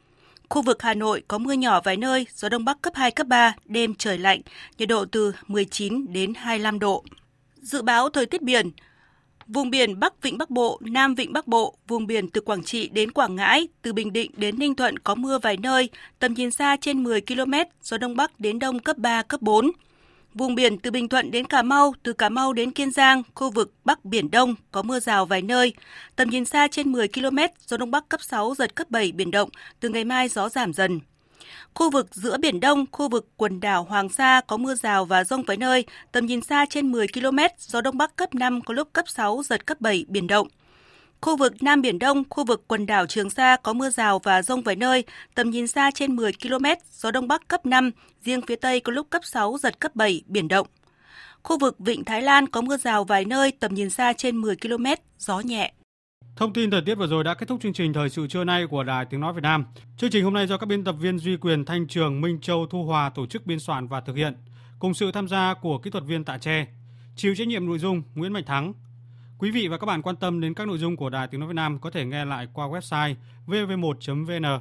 Khu vực Hà Nội có mưa nhỏ vài nơi, gió Đông Bắc cấp 2, cấp 3, đêm trời lạnh, nhiệt độ từ 19 đến 25 độ. Dự báo thời tiết biển, Vùng biển Bắc Vịnh Bắc Bộ, Nam Vịnh Bắc Bộ, vùng biển từ Quảng Trị đến Quảng Ngãi, từ Bình Định đến Ninh Thuận có mưa vài nơi, tầm nhìn xa trên 10 km, gió Đông Bắc đến Đông cấp 3, cấp 4. Vùng biển từ Bình Thuận đến Cà Mau, từ Cà Mau đến Kiên Giang, khu vực Bắc Biển Đông có mưa rào vài nơi. Tầm nhìn xa trên 10 km, gió Đông Bắc cấp 6, giật cấp 7 biển động, từ ngày mai gió giảm dần. Khu vực giữa Biển Đông, khu vực quần đảo Hoàng Sa có mưa rào và rông vài nơi, tầm nhìn xa trên 10 km, gió Đông Bắc cấp 5, có lúc cấp 6, giật cấp 7, biển động. Khu vực Nam Biển Đông, khu vực quần đảo Trường Sa có mưa rào và rông vài nơi, tầm nhìn xa trên 10 km, gió Đông Bắc cấp 5, riêng phía Tây có lúc cấp 6, giật cấp 7, biển động. Khu vực Vịnh Thái Lan có mưa rào vài nơi, tầm nhìn xa trên 10 km, gió nhẹ. Thông tin thời tiết vừa rồi đã kết thúc chương trình thời sự trưa nay của Đài Tiếng Nói Việt Nam. Chương trình hôm nay do các biên tập viên Duy Quyền, Thanh Trường, Minh Châu, Thu Hòa tổ chức biên soạn và thực hiện, cùng sự tham gia của kỹ thuật viên Tạ Tre. Chịu trách nhiệm nội dung Nguyễn Mạnh Thắng. Quý vị và các bạn quan tâm đến các nội dung của Đài Tiếng Nói Việt Nam có thể nghe lại qua website vv1.vn.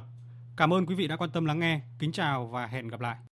Cảm ơn quý vị đã quan tâm lắng nghe. Kính chào và hẹn gặp lại.